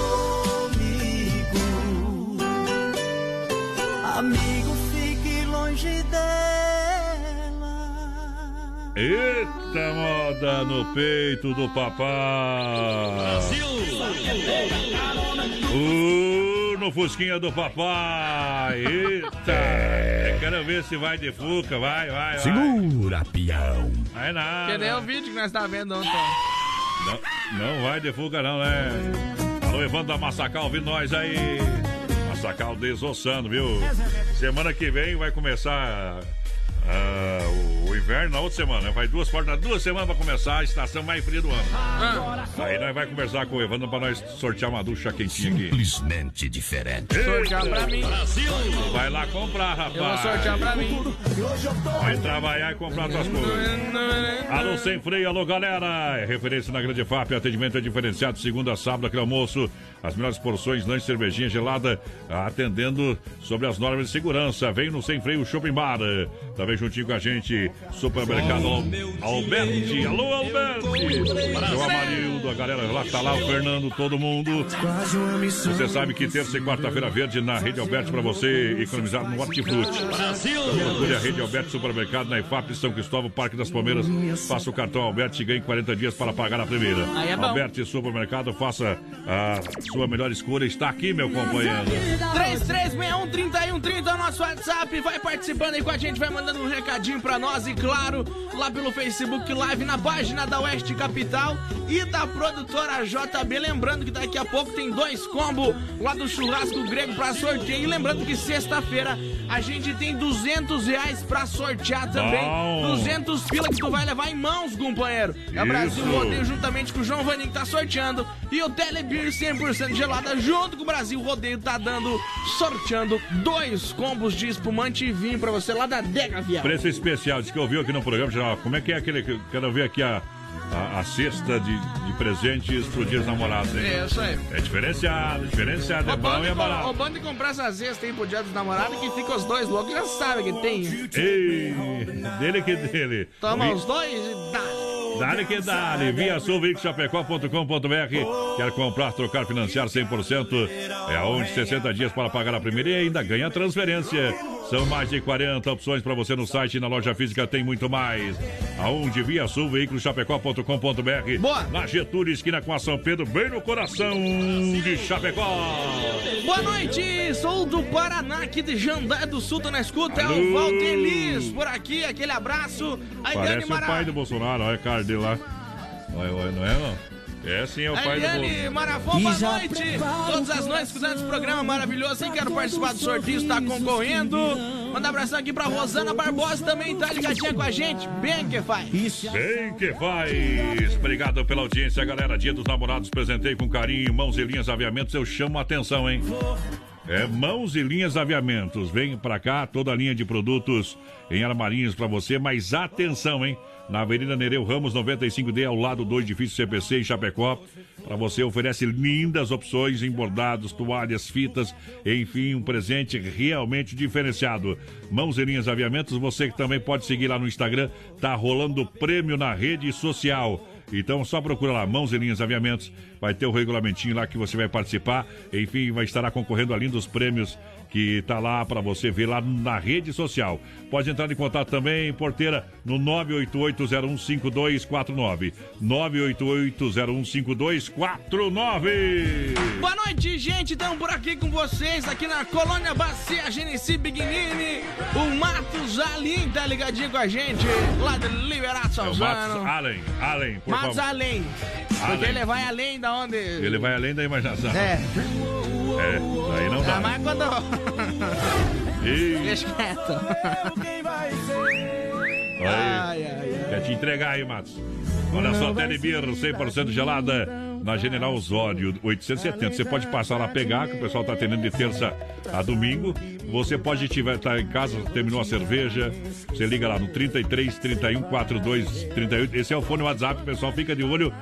Amigo, fique longe dela. Eita moda no peito do papai! Uh, no fusquinha do papai! Eita! Quero ver se vai de fuca, vai, vai, vai! Segura, peão. Vai nada! Que nem o vídeo que nós tá vendo ontem. Não, não vai de fuga não, né? Alô, Evandro da Massacal, ouvindo nós aí. Massacal desossando, viu? Semana que vem vai começar Ah, o, o inverno na outra semana, né? Vai duas portas, duas semanas pra começar a estação mais fria do ano. Ah. Aí nós vai conversar com o Evandro pra nós sortear uma ducha quentinha aqui. Simplesmente diferente. Sortear pra mim. Vai lá comprar, rapaz. Eu vou sortear pra mim. Vai trabalhar e comprar suas coisas. Alô sem freio, alô galera. É referência na Grande FAP, atendimento é diferenciado, segunda a sábado, aquele almoço. As melhores porções, lanche, cervejinha gelada, atendendo sobre as normas de segurança. Vem no Sem Freio Shopping Bar. Também juntinho com a gente, Supermercado Al- Alberti. Alô, Alberti. Seu Amarildo, a galera lá tá lá, o Fernando, todo mundo. Você sabe que terça e quarta-feira verde na Rede Alberti pra você economizar no Hortifruti. Procure a Rede Alberti Supermercado na IFAP São Cristóvão, Parque das Palmeiras. Faça o cartão Alberti e ganhe 40 dias para pagar a primeira. Aí é. Alberti Supermercado, faça a sua melhor escolha. Está aqui, meu companheiro. 3361-3130 é nosso WhatsApp. Vai participando aí com a gente, vai mandando um recadinho pra nós. E claro, lá pelo Facebook Live, na página da Oeste Capital e da produtora JB. Lembrando que daqui a pouco tem dois combos lá do churrasco grego pra sorteio. E lembrando que sexta-feira a gente tem 200 reais pra sortear também. Bom. 200 pila que tu vai levar em mãos, companheiro. É o Brasil. Rodeio juntamente com o João Vaninho que tá sorteando. E o Telebir 100% gelada junto com o Brasil Rodeio tá dando, sorteando dois combos de espumante e vinho pra você lá da Dega Vial. Preço especial, diz que ouviu aqui no programa. Como é que é aquele. que- Quero ver aqui a, a, a cesta de, de presentes pro dia dos namorados, hein? É isso aí. É diferenciado, diferenciado. É bom e é O barato. bando de comprar essa cesta aí pro dia dos namorados que fica os dois loucos, já sabe que tem. Ei, dele que dele. Toma Vi- os dois e dá. Dale que dale, via sulveicochapecó.com.br Quer comprar, trocar, financiar 100% É aonde 60 dias para pagar a primeira e ainda ganha transferência São mais de 40 opções para você no site e na loja física tem muito mais Aonde via Boa. Na Getúlio, esquina com a São Pedro, bem no coração de Chapecó Boa noite, sou do Paraná, aqui de Jandé do Sul, tô na escuta. É Alô. o Valdelis por aqui, aquele abraço. A Eliane Parece o Mara... pai do Bolsonaro, olha a cara dele lá Olha, olha, Não é não? É sim, é o pai do Eliane Bolsonaro Marafon, boa noite! Todas as noites escutando esse programa maravilhoso. Quem quer participar do sorteio está concorrendo. Manda um abração aqui pra Rosana Barbosa também, tá ligadinha com a gente. Bem que faz. Bem que faz! Obrigado pela audiência, galera. Dia dos namorados, presentei com carinho. Mãos e linhas aviamentos, eu chamo a atenção, hein? É Mãos e Linhas Aviamentos. Vem pra cá, toda a linha de produtos em armarinhos pra você, mas atenção, hein? Na Avenida Nereu Ramos 95D, ao lado do edifício CPC em Chapecó. Pra você oferece lindas opções em bordados, toalhas, fitas, enfim, um presente realmente diferenciado. Mãos Linhas Aviamentos, você que também pode seguir lá no Instagram, tá rolando prêmio na rede social. Então só procura lá, Mãos e Linhas Aviamentos, vai ter o regulamentinho lá que você vai participar, enfim, vai estar concorrendo a lindos prêmios que tá lá para você ver lá na rede social. Pode entrar em contato também, porteira, no 988015249. 988015249. Boa noite, gente. Estamos por aqui com vocês, aqui na Colônia Bacia Genesi Bignini. O Matos Alim tá ligadinho com a gente, lá de Liberato É o Matos Salzano. Allen, Allen, por Matos favor. Além. Porque Além. ele vai além da onde. Ele vai além da imaginação. É. É, aí não dá. Ah, mas quando. Deixa quieto. aí. Ai, ai. Quer te entregar aí, Matos. Olha só, Telebir 100% gelada na General Osório 870. Você pode passar lá pegar, que o pessoal tá atendendo de terça a domingo. Você pode tiver tá em casa, terminou a cerveja, você liga lá no 33 31 42 38. Esse é o fone WhatsApp, o pessoal fica de olho,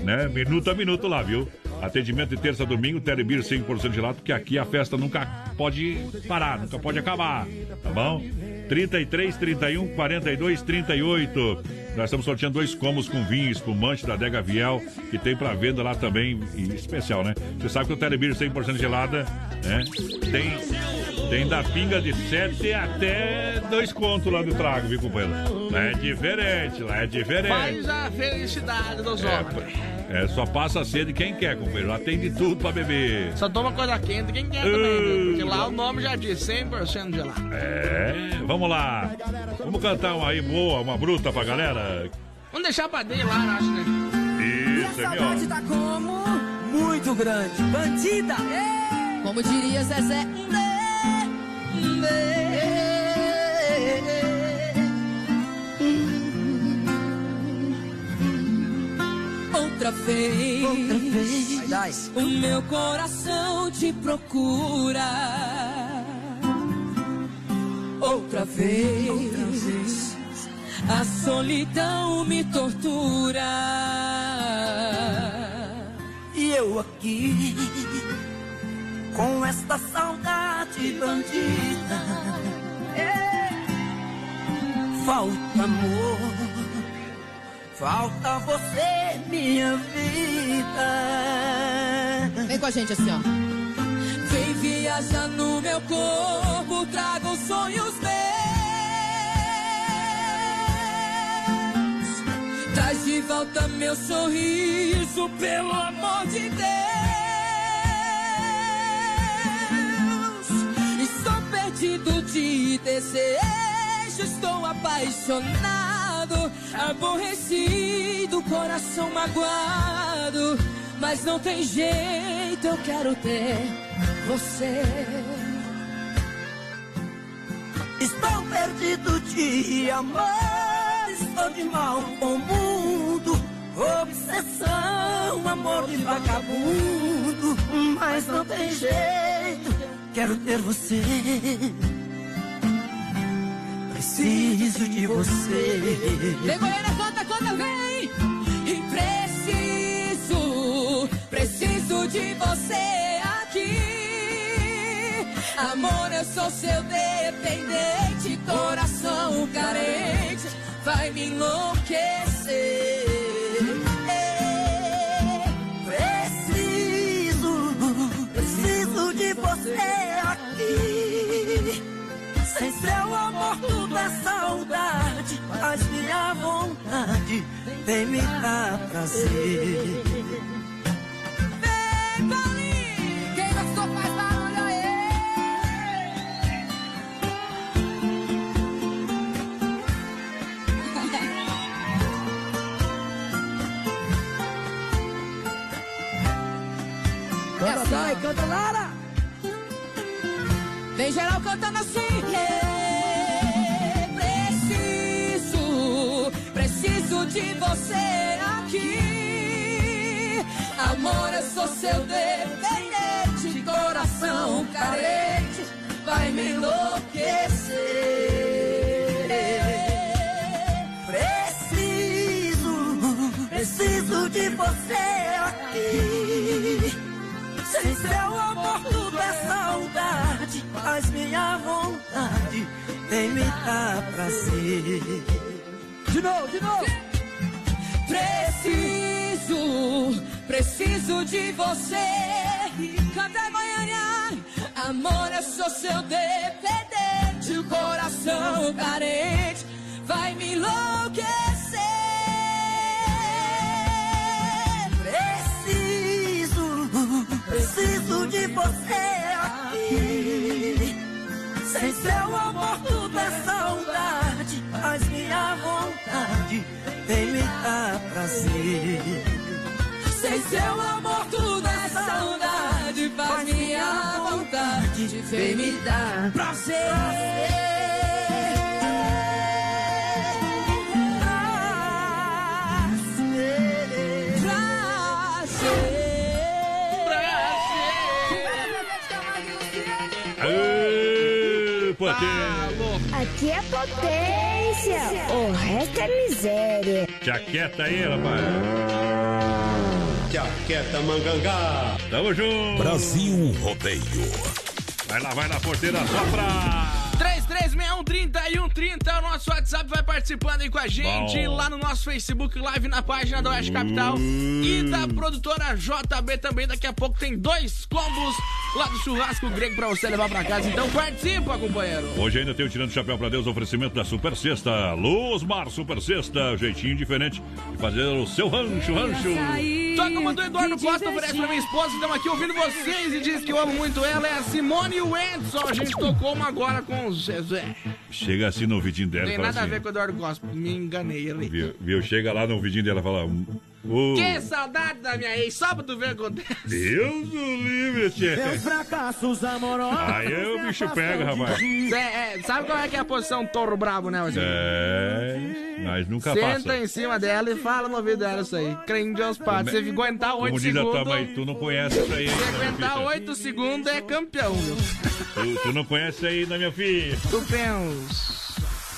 né, minuto a minuto lá, viu? Atendimento de terça a domingo, Telebir 100% gelado, porque aqui a festa nunca pode parar, nunca pode acabar, tá bom? 33, 31, 42, 38. Nós estamos sorteando dois combos com vinho espumante da Dega Viel, que tem pra venda lá também, e especial, né? Você sabe que o Telebir 100% gelada, né? Tem, tem da pinga de 7 até 2 contos lá do trago, viu, companheiro? Lá é diferente, lá é diferente. Faz a felicidade dos homens. É, só passa a sede quem quer, companheiro. Lá tem de tudo pra beber. Só toma coisa quente quem quer também, viu? Porque lá o nome já diz 100% gelado. É, vamos lá. Vamos cantar uma aí boa, uma bruta pra galera. Vamos deixar pra dele lá, acho, né? Isso, é melhor. tá como? Muito grande. Bandida. Como diria Zezé. Outra vez. O meu coração te procura. Outra vez. A solidão me tortura. E eu aqui, com esta saudade bandida. Falta amor, falta você, minha vida. Vem com a gente assim, ó. Vem viajar no meu corpo, traga os sonhos meus. Traz de volta meu sorriso, pelo amor de Deus. Estou perdido de desejo, estou apaixonado, aborrecido, coração magoado. Mas não tem jeito, eu quero ter você. Estou perdido de amor, estou de mal com o mundo. Obsessão, amor de vagabundo. Mas não tem jeito, quero ter você. Preciso de você. Vem, Goiânia, conta, conta, vem! E preciso, preciso de você aqui. Amor, eu sou seu dependente, coração carente, vai me enlouquecer. Preciso, preciso de você tudo é saudade, mas minha vontade vem me dar prazer. Vem, Paulinho! Quem gostou faz barulho aí! Canta, assim, Dai, ó. canta, Lara! Vem geral cantando assim. Preciso de você aqui. Amor, eu sou seu dependente, coração carente, vai me enlouquecer. Preciso, preciso de você aqui. Sem seu amor tudo é saudade, mas minha vontade vem me dar prazer. De novo, de novo. Preciso, preciso de você. Canta Goiânia, amor, eu sou seu dependente. O coração carente vem me dar prazer. Sem seu amor tudo é saudade, faz minha vontade vem me dar prazer. Aê, potência! Aqui é potência, o resto é miséria. Já quieta aí, rapaz. Já quieta, mangangá. Tamo junto. Brasil Rodeio. Vai lá, vai na porteira, sopra. 33613130 é o nosso WhatsApp, vai participando aí com a gente Bom. lá no nosso Facebook Live na página da Oeste Capital e da produtora JB também. Daqui a pouco tem dois combos lá do churrasco grego pra você levar pra casa. Então participa, companheiro. Hoje ainda tem o Tirando o Chapéu pra Deus, oferecimento da Super Sexta. Luz Mar Super Sexta, jeitinho diferente de fazer o seu rancho, rancho. Toca uma do Eduardo Costa, oferece pra minha esposa. Estamos aqui ouvindo vocês e diz que eu amo muito ela. É a Simone Wenson. A gente tocou uma agora com o Zezé. Chega assim no vidinho Não dela e tem nada a assim, ver com o Eduardo Costa. Me enganei ali. Viu, viu? Chega lá no vidinho dela e fala. O- Que saudade da minha ex, só pra tu ver o que acontece. Deus do livre, tchê. fracassos amorosos. Aí o bicho pega, rapaz. É, é, sabe qual é que é a posição touro brabo, né, Rogério? É, mas nunca Senta passa. em cima dela e fala no ouvido dela isso aí. Crente Deus Pai. Se você aguentar Como 8 diz a tua segundos. mãe, tu não conhece isso aí. Se né, aguentar? 8 segundos é campeão, viu? Tu, tu não conhece isso aí, né, minha filha? Tu pensa.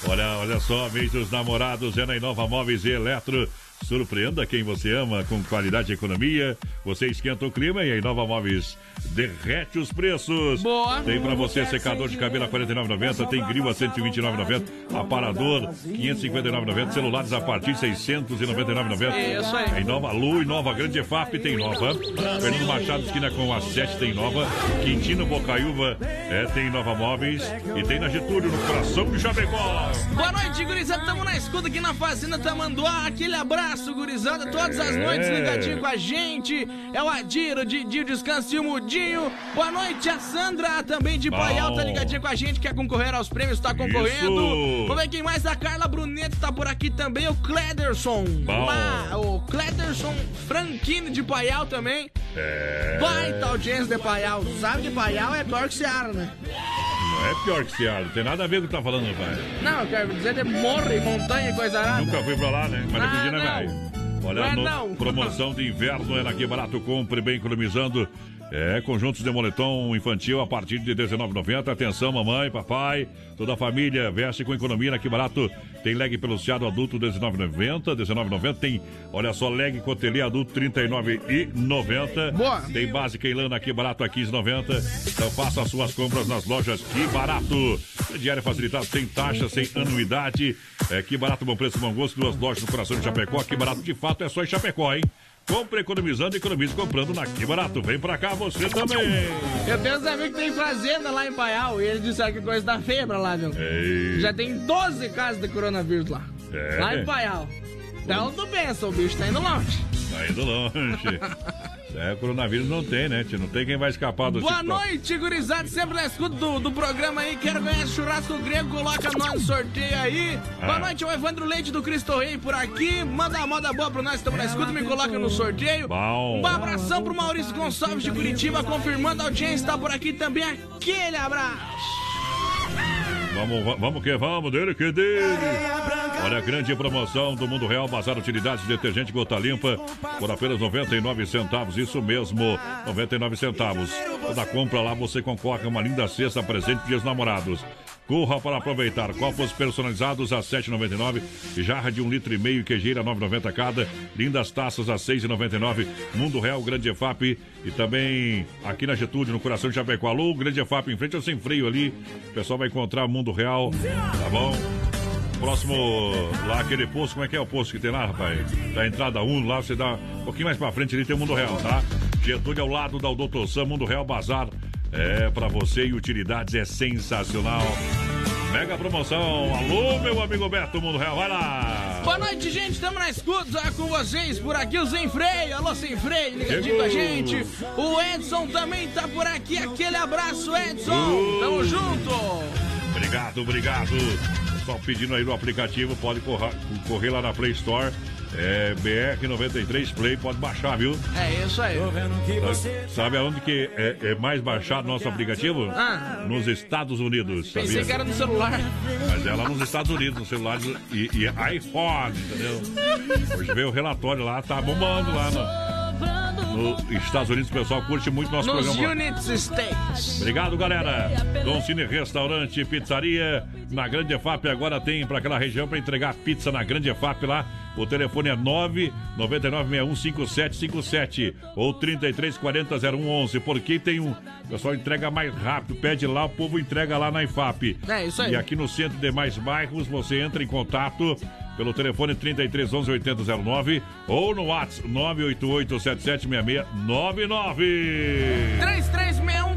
Olha, olha só, mês dos namorados é na Inova Móveis e Eletro. Surpreenda quem você ama com qualidade e economia. Você esquenta o clima e a Inova Móveis derrete os preços. Boa. Tem pra você secador de cabelo a R$ 49,90, tem grill a R$ 129,90, aparador R$ 559,90, celulares a partir de R$ 699,90. Isso aí. A Inova Lu, Inova Grande EFAP tem Nova. Fernando Machado, esquina com a 7 tem Nova. Quintino Bocaiúva é, tem Nova Móveis. E tem na Getúlio, no coração de Chapecó. Boa noite, gurizada. Tamo na escuta aqui na Fazenda Tamanduá. Aquele abraço, gurizada. Todas as É. noites ligadinho com a gente. É o Adiro, o Didi, o Descanso e o Mudinho. Boa noite, a Sandra, também de. Paial, tá ligadinha com a gente. Quer concorrer aos prêmios, tá concorrendo. Isso. Vamos ver quem mais. A Carla Bruneto tá por aqui também. O Clederson. Lá, o Clederson Franquini de Paial também. É. Baita audiência de Paial. Sabe que Paial é pior que Seara, né? Não é pior que Seattle, não tem nada a ver com o que tá falando, rapaz. Não, eu quero dizer de morro e montanha e coisa arada. Nunca fui pra lá, né? Mas Ah, acredita, não. Olha, Não é no- não. promoção de inverno é na Que Barato Compre, bem economizando. É, conjuntos de moletom infantil a partir de R$19,90. Atenção, mamãe, papai, toda a família veste com economia na Que Barato. Tem leg peluciado adulto R$19,90. R$19,90. Tem, olha só, leg cotelê adulto R$39,90. Boa. Tem básica em lã na Que Barato a R$15,90. Então faça as suas compras nas lojas Que Barato. Diário facilitado, sem taxa, sem anuidade. É, que barato, bom preço, bom gosto. Duas lojas no coração de Chapecó. Que barato de fato é só em Chapecó, hein? Compre economizando, economize comprando na Que Barato. Vem pra cá você também. Eu tenho uns amigos que tem fazenda lá em Paial e eles disseram que coisa da feia pra lá, viu? Ei. Já tem 12 casos de coronavírus lá. É. Lá em Paial. Então tu pensa, o bicho tá indo longe. Tá indo longe. É, coronavírus não tem, né? tio? Não tem quem vai escapar do Boa TikTok. noite, gurizada. Sempre na escuta do, do programa aí. Quero ganhar esse churrasco grego. Coloca nós no sorteio aí. Ah. Boa noite, o Evandro Leite do Cristo Rei por aqui. Manda uma moda boa pra nós. Estamos na escuta. Me coloca no sorteio. Bom. Um abração pro Maurício Gonçalves de Curitiba. Confirmando a audiência. Tá por aqui também. Aquele abraço. Vamos, va- vamos que vamos, dele que dele. Olha a grande promoção do Mundo Real, Bazar Utilidades, detergente gota limpa por apenas 99 centavos. Isso mesmo, 99 centavos. Toda compra lá você concorre a uma linda cesta presente de namorados. Corra para aproveitar. Copos personalizados a R$ 7,99. Jarra de um litro e meio, queijeira R$ 9,90 cada. Lindas taças a R$ 6,99. Mundo Real, Grande EFAP. E também aqui na Getúlio, no coração de Chapecó. Alô, Grande EFAP, em frente ao Sem Freio ali. O pessoal vai encontrar Mundo Real. Tá bom? Próximo, lá aquele posto, como é que é o posto que tem lá, rapaz? Da entrada 1, lá você dá um pouquinho mais pra frente ali tem o Mundo Real, tá? Getúlio ao lado da Doutor Sam, Mundo Real Bazar. É pra você e utilidades, é sensacional. Mega promoção. Alô, meu amigo Beto, Mundo Real, vai lá. Boa noite, gente. Estamos na escuta com vocês por aqui, o Sem Freio. Alô, Sem Freio, ligadinho com a gente. O Edson também tá por aqui. Aquele abraço, Edson. Tamo junto. Obrigado, obrigado. Pessoal pedindo aí no aplicativo, pode correr, correr lá na Play Store. É BR93 Play, pode baixar, viu? É isso aí. Sabe, sabe aonde que é, é mais baixado nosso aplicativo? Ah. Nos Estados Unidos, sabia? Pensei que era no celular. Mas é lá nos Estados Unidos, nos celulares e, e iPhone, entendeu? Hoje veio o relatório lá, tá bombando lá no, nos Estados Unidos. O pessoal curte muito nosso Nos programa. Units States. Obrigado, galera. Dom Cine Restaurante e Pizzaria na Grande EFAP. Agora tem para aquela região para entregar pizza na Grande EFAP lá. O telefone é 999615757 ou 33400111. Porque tem um. O pessoal entrega mais rápido. Pede lá, o povo entrega lá na EFAP. É isso aí. E aqui no centro e demais bairros você entra em contato pelo telefone 3311 8009 ou no WhatsApp 988776699.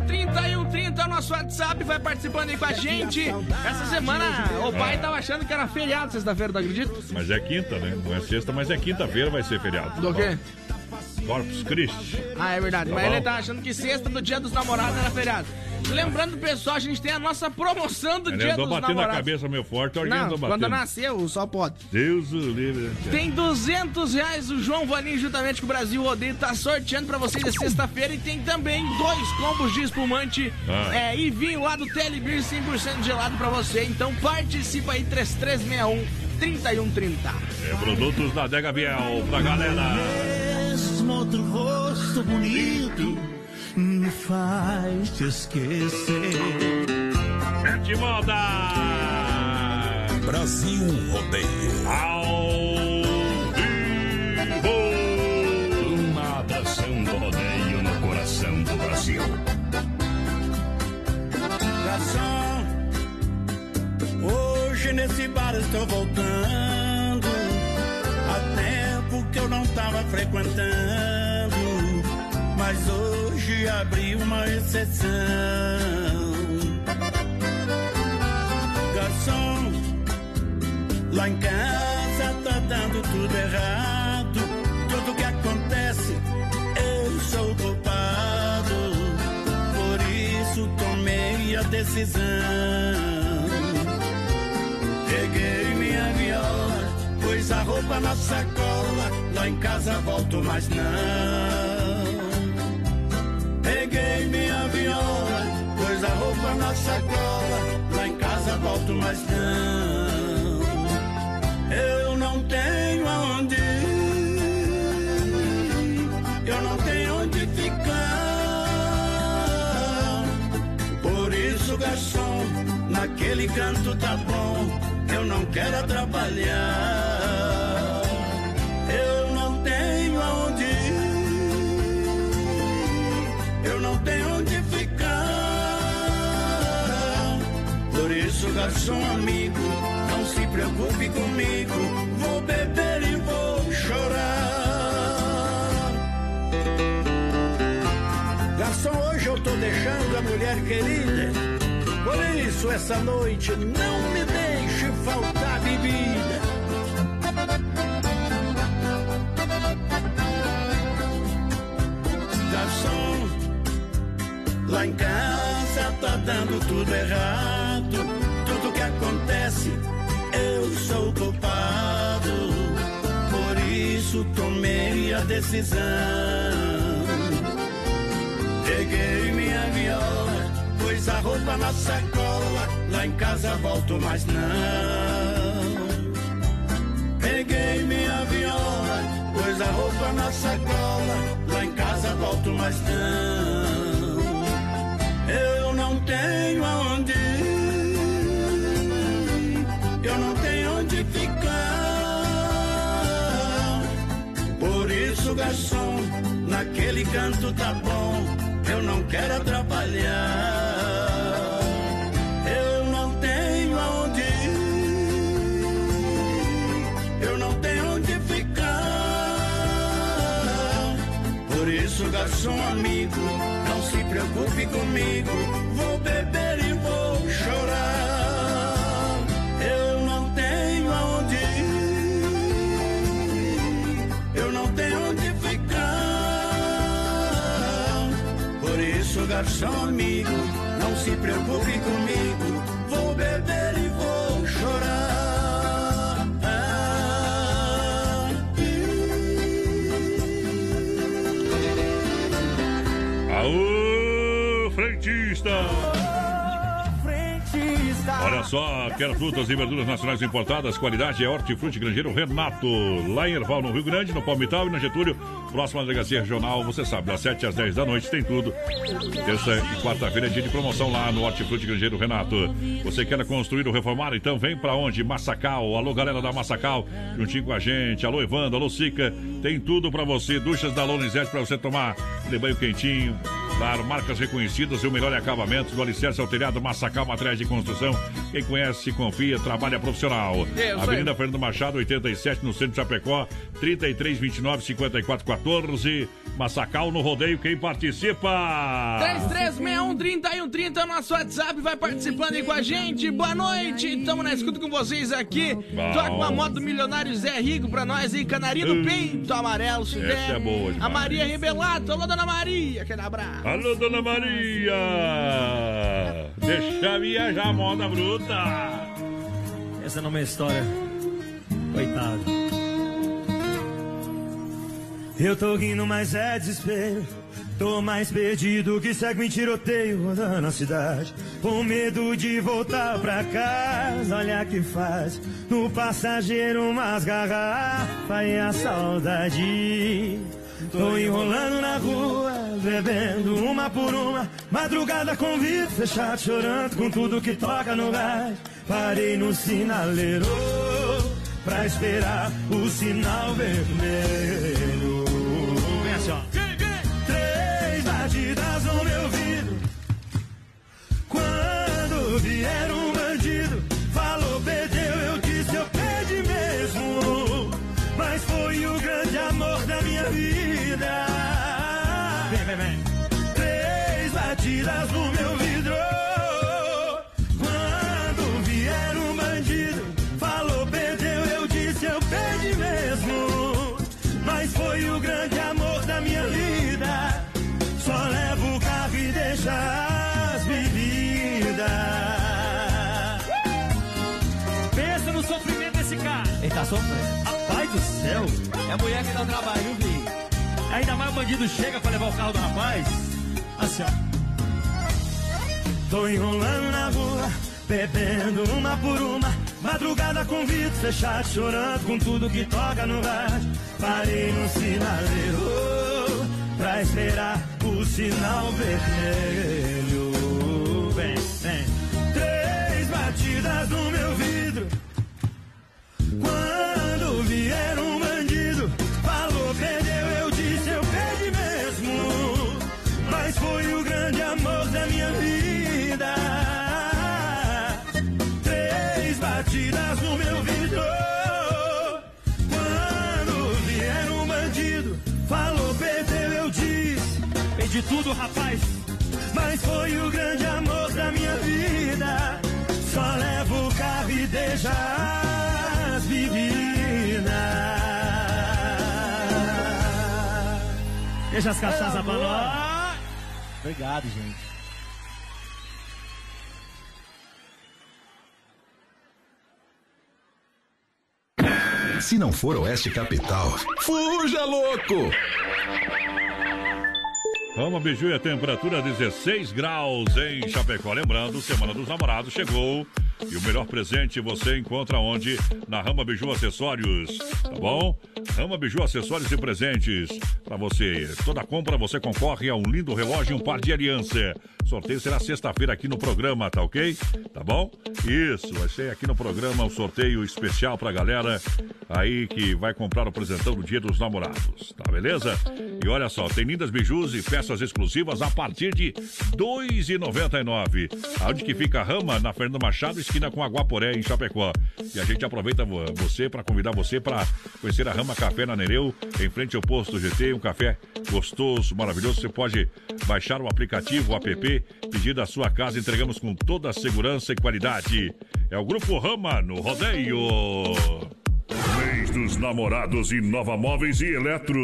3361-3130 é o nosso WhatsApp, vai participando aí com a gente. Essa semana o pai tava achando que era feriado sexta-feira, tu acredita? Mas é quinta, né? Não é sexta, mas é quinta-feira, vai ser feriado. Do quê? Corpus Christi. Ah, é verdade. Tá Mas bom. ele tá achando que sexta do dia dos namorados era feriado. Lembrando, pessoal, a gente tem a nossa promoção do Eu Dia tô dos batendo Namorados. a cabeça meio forte, alguém Não, tô quando nasceu, só pode. Deus o livre. né? Tem 200 reais o João Valim, juntamente com o Brasil Odeio, tá sorteando pra vocês essa sexta-feira. E tem também dois combos de espumante Ah. é, e vinho lá do Telebir 100% gelado pra você. Então participa aí, 3361 3130. É produtos da Dega Biel pra galera. Mesmo outro rosto bonito me faz te esquecer. Mete moda! Brasil Rodeio. Ao vivo! Uma atração do rodeio no coração do Brasil. Garçom, hoje nesse bar estou voltando. Há tempo que eu não tava frequentando. Mas hoje abri uma exceção. Garçom, lá em casa tá dando tudo errado. Tudo que acontece, eu sou culpado. Por isso tomei a decisão. Peguei minha viola, pus a roupa na sacola. Lá em casa volto, mas não. Peguei minha viola, pus a roupa na sacola. Lá em casa volto, mas não. Eu não tenho aonde ir, eu não tenho onde ficar. Por isso, garçom, naquele canto tá bom. Eu não quero atrapalhar. Garçom amigo, não se preocupe comigo. Vou beber e vou chorar. Garçom, hoje eu tô deixando a mulher querida. Por isso, essa noite não me deixe faltar bebida. Garçom, lá em casa tá dando tudo errado. A decisão. Peguei minha viola, pus a roupa na sacola. Lá em casa volto, mas não. Peguei minha viola, pus a roupa na sacola. Lá em casa volto, mas não. Eu não tenho aonde Por isso, garçom, naquele canto tá bom. Eu não quero atrapalhar. Eu não tenho aonde ir, eu não tenho onde ficar. Por isso, garçom amigo, não se preocupe comigo. Amigo, não se preocupe comigo. Só, quer frutas e verduras nacionais importadas, qualidade é Hortifruti Grangeiro Renato. Lá em Erval, no Rio Grande, no Palmital e na Getúlio, próxima delegacia regional, você sabe, das 7 às 10 da noite tem tudo. Terça e quarta-feira é dia de promoção lá no Hortifruti Grangeiro Renato. Você quer construir ou reformar? Então vem pra onde? Massacal. Alô, galera da Massacal, juntinho com a gente. Alô, Evandro, alô, Sica. Tem tudo pra você. Duchas da Lonisete pra você tomar aquele banho quentinho. Claro, marcas reconhecidas e o melhor acabamento do alicerce ao telhado Massacal Materiais de Construção. Quem conhece, confia, trabalha profissional. Isso Avenida aí. Fernando Machado, 87, no centro de Chapecó, 33, 29, 54, 14. Massacal no rodeio, quem participa? 3361 é nosso WhatsApp, vai participando aí com a gente. Boa noite, tamo na escuta com vocês aqui. Bom. Toca uma moto do milionário Zé Rico pra nós aí, canarinho do peito amarelo, se Essa der. é boa A. Maria Rebelato, alô dona Maria, aquele abraço. Alô, dona Maria! Deixa viajar, moda bruta! Essa não é uma história. Coitado. Eu tô rindo, mas é desespero. Tô mais perdido que segue em tiroteio rodando a cidade. Com medo de voltar pra casa, olha que faz. No passageiro umas garrafas e a saudade. Tô enrolando na rua, bebendo uma por uma. Madrugada com vidro fechado, chorando com tudo que toca no rádio. Parei no sinaleiro pra esperar o sinal vermelho. Quando vier um bandido, falou, perdeu, eu disse, eu perdi mesmo. Mas foi o grande amor da minha vida. Vem, vem, vem. Três batidas no meu sofrendo. Rapaz do céu. É mulher que dá trabalho, viu? Ainda mais o bandido chega pra levar o carro do rapaz. Assim, ó. Tô enrolando na rua, bebendo uma por uma. Madrugada com vidro fechado, chorando com tudo que toca no rádio. Parei no sinaleiro pra esperar o sinal vermelho. Vem, vem. Três batidas no meu vidro. Quando vier um bandido, falou, perdeu, eu disse, eu perdi mesmo. Mas foi o grande amor da minha vida. Três batidas no meu vidro. Quando vier um bandido, falou, perdeu, eu disse, Perdi tudo, rapaz. mas foi o grande amor da minha vida. Só levo o Deixa as cachaças pra nós. Obrigado, gente. Se não for Oeste Capital, fuja louco! Rama Biju e a temperatura 16 graus em Chapecó. Lembrando, Semana dos Namorados chegou. E o melhor presente você encontra onde? Na Rama Biju Acessórios. Tá bom? Rama Biju Acessórios e presentes. Para você, toda compra você concorre a um lindo relógio e um par de aliança. Sorteio será sexta-feira aqui no programa, tá ok? Tá bom? Isso, vai ser aqui no programa um sorteio especial pra galera aí que vai comprar o presentão do Dia dos Namorados, tá beleza? E olha só, tem lindas bijus e peças exclusivas a partir de R$ 2,99. Aonde que fica a Rama? Na Fernando Machado, esquina com Aguaporé, em Chapecó. E a gente aproveita vo- você para convidar você para conhecer a Rama Café na Nereu, em frente ao posto GT, um café gostoso, maravilhoso. Você pode baixar o aplicativo, o app, pedir da sua casa, entregamos com toda a segurança e qualidade. É o Grupo Rama no Rodeio. Dos namorados Inova Móveis e Eletro.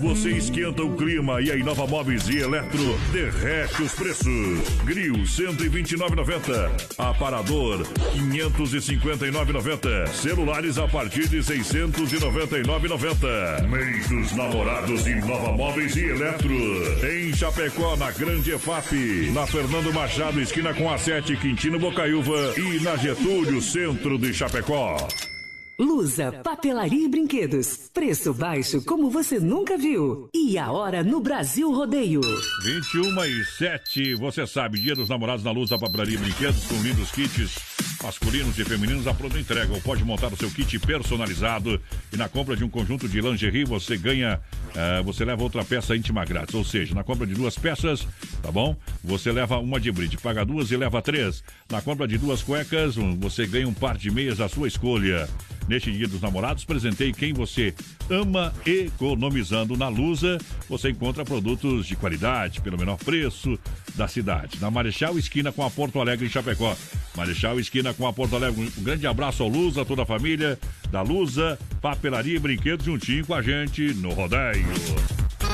Você esquenta o clima e a Inova Móveis e Eletro derrete os preços. Grill 129,90. Aparador 559,90. Celulares a partir de 699,90. Mês dos namorados Inova Móveis e Eletro. Em Chapecó, na Grande EFAP. Na Fernando Machado, esquina com a 7, Quintino Bocaiúva. E na Getúlio, centro de Chapecó. Lusa, papelaria e brinquedos. Preço baixo como você nunca viu. E a hora no Brasil Rodeio. 21 e 7, você sabe, dia dos namorados na luz da papelaria e brinquedos com lindos kits masculinos e femininos a pronta entrega. Ou pode montar o seu kit personalizado e na compra de um conjunto de lingerie você ganha, eh, você leva outra peça íntima grátis. Ou seja, na compra de duas peças, tá bom? Você leva uma de brinde, paga duas e leva três. Na compra de duas cuecas, você ganha um par de meias à sua escolha. Neste dia dos namorados, presentei quem você ama economizando na Lusa. Você encontra produtos de qualidade pelo menor preço da cidade. Na Marechal Esquina com a Porto Alegre em Chapecó. Marechal Esquina com a Porto Alegre. Um grande abraço ao Lusa, toda a família da Lusa, papelaria e brinquedos juntinho com a gente no rodeio.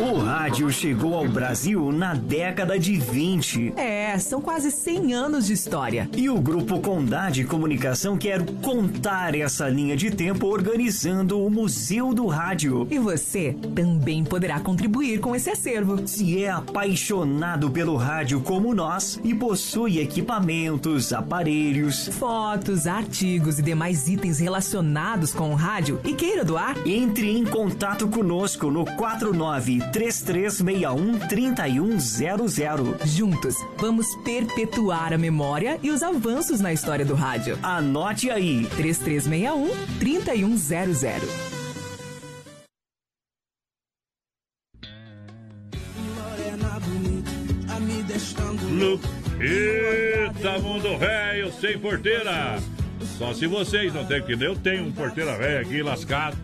O rádio chegou ao Brasil na década de 20. É, são quase 100 anos de história. E o Grupo Condade Comunicação quer contar essa linha de tempo organizando o Museu do Rádio. E você também poderá contribuir com esse acervo. Se é apaixonado pelo rádio como nós e possui equipamentos, aparelhos, fotos, artigos e demais itens relacionados com o rádio e queira doar, entre em contato conosco no 49 3361 3100. Juntos, vamos perpetuar a memória e os avanços na história do rádio. Anote aí: 3361 3100. Lu. Eita, mundo velho sem porteira. Só se vocês não tem, que eu tenho um porteira velho aqui lascado.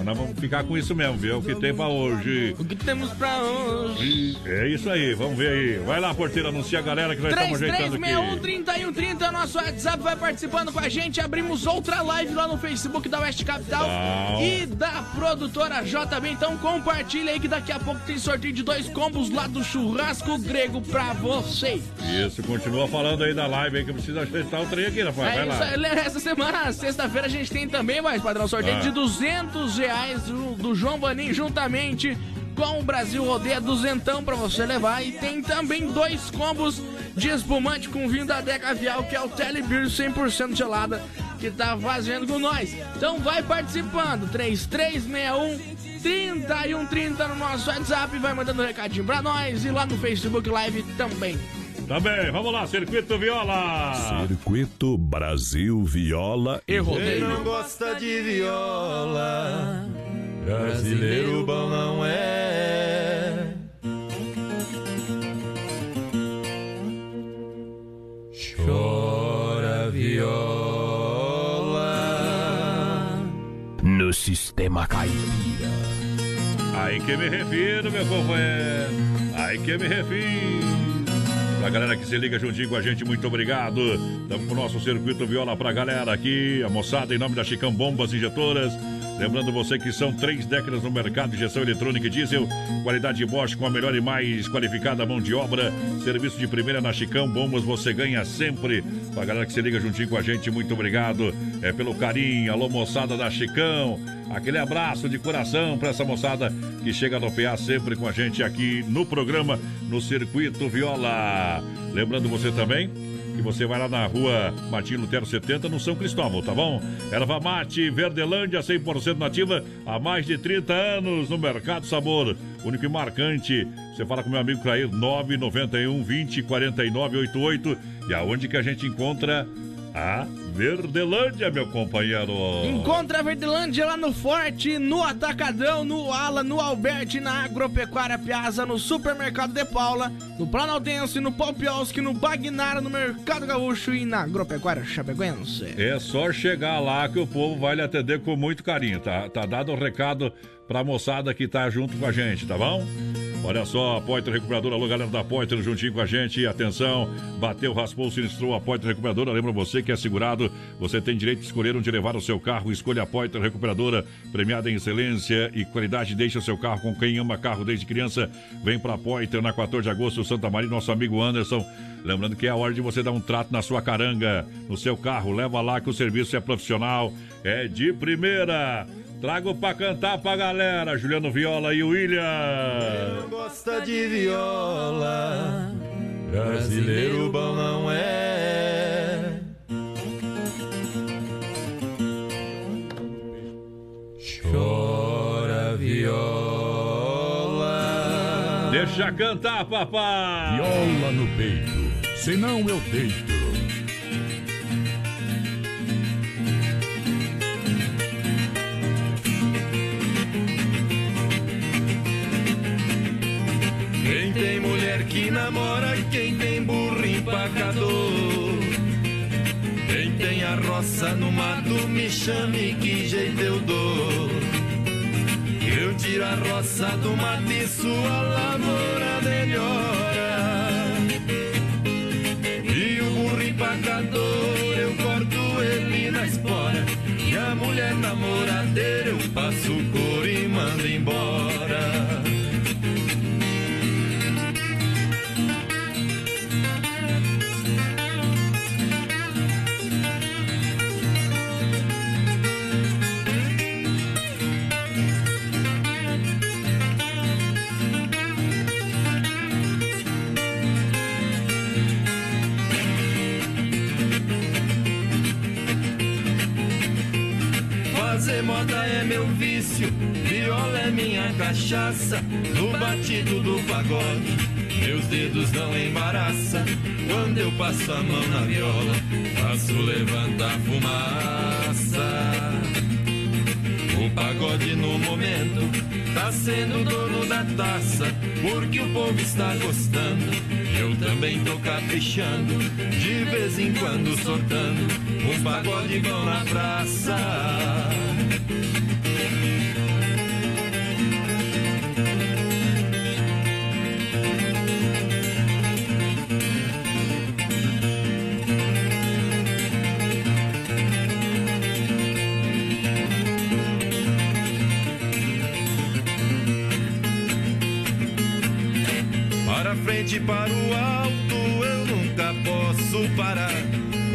Mas nós vamos ficar com isso mesmo, viu? O que tem pra hoje. O que temos pra hoje? É isso aí, vamos ver aí. Vai lá, porteira, anuncia a galera que nós estamos ajeitando aqui. 3130 nosso WhatsApp vai participando com a gente. Abrimos outra live lá no Facebook da West Capital Não. e da produtora JB. Então compartilha aí que daqui a pouco tem sorteio de dois combos lá do churrasco grego pra você. Isso, continua falando aí da live aí que precisa ajeitar o trem aqui, rapaz. Vai É lá. isso aí. Essa semana, sexta-feira, a gente tem também, mais padrão, sorteio Ah. de 200 reais do, do João Vanim juntamente com o Brasil Rodeia duzentão pra você levar. E tem também dois combos de espumante com vinho da Deca Vial, que é o Telebeer 100% gelada, que tá fazendo com nós. Então vai participando, 3361 3130 no nosso WhatsApp, vai mandando um recadinho pra nós e lá no Facebook Live também. Também, vamos lá, Circuito Viola. Circuito Brasil Viola e Quem não gosta de viola, brasileiro bom não é. Chora viola. No sistema caipira. Aí que me refiro, meu companheiro. Aí que me refiro. Pra galera que se liga juntinho com a gente, muito obrigado. Estamos com o nosso circuito viola pra galera aqui. A moçada, em nome da Chicão Bombas Injetoras. Lembrando você que são três décadas no mercado de injeção eletrônica e diesel. Qualidade Bosch com a melhor e mais qualificada mão de obra. Serviço de primeira na Chicão Bombas, você ganha sempre. Pra galera que se liga juntinho com a gente, muito obrigado. É pelo carinho. Alô, moçada da Chicão. Aquele abraço de coração para essa moçada que chega no PA sempre com a gente aqui no programa, no Circuito Viola. Lembrando você também que você vai lá na rua Martim Lutero 70, no São Cristóvão, tá bom? Erva Mate, Verdelândia, 100% nativa, há mais de 30 anos no Mercado Sabor. Único e marcante. Você fala com meu amigo Clair, 991 20 49 88. E aonde que a gente encontra a Verdelândia, meu companheiro? Encontra a Verdelândia lá no Forte, no Atacadão, no Ala, no Alberti, na Agropecuária Piazza, no Supermercado de Paula, no Planaltense, no Popioski, no Bagnara, no Mercado Gaúcho e na Agropecuária Chapecoense. É só chegar lá que o povo vai lhe atender com muito carinho, tá? Tá dado o recado pra moçada que tá junto com a gente, tá bom? Olha só, a Poiter Recuperadora, alô galera da Poiter juntinho com a gente, atenção, bateu, raspou, sinistrou a Poiter Recuperadora, lembra você que é segurado, você tem direito de escolher onde levar o seu carro, escolha a Poiter Recuperadora, premiada em excelência e qualidade, deixa o seu carro com quem ama carro desde criança, vem pra Poiter na 14 de agosto, Santa Maria, nosso amigo Anderson, lembrando que é a hora de você dar um trato na sua caranga, no seu carro, leva lá que o serviço é profissional, é de primeira, Trago pra cantar pra galera, Juliano Viola e William. Não gosta de viola, brasileiro bom não é. Chora viola. Deixa cantar, papai. Viola no peito, senão eu deito. Quem tem mulher que namora, quem tem burro empacador. Quem tem a roça no mato, me chame que jeito eu dou. Eu tiro a roça do mato e sua lavoura melhora. E o burro empacador, eu corto ele na espora. E a mulher namoradeira, eu passo cor e mando embora. Vício, viola é minha cachaça. No batido do pagode, meus dedos não embaraça. Quando eu passo a mão na viola, faço levantar fumaça. O pagode no momento tá sendo dono da taça, porque o povo está gostando. Eu também tô caprichando, de vez em quando soltando um pagode bom na praça. Frente para o alto eu nunca posso parar.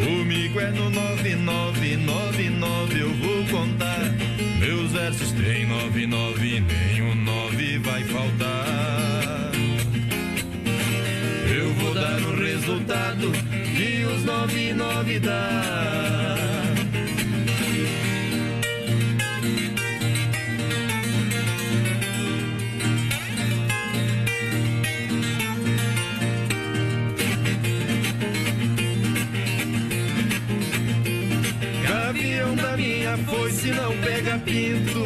Comigo é no 9999 eu vou contar. Meus versos tem 99, nenhum 9 vai faltar. Eu vou dar o resultado que os 99 dá. Pinto.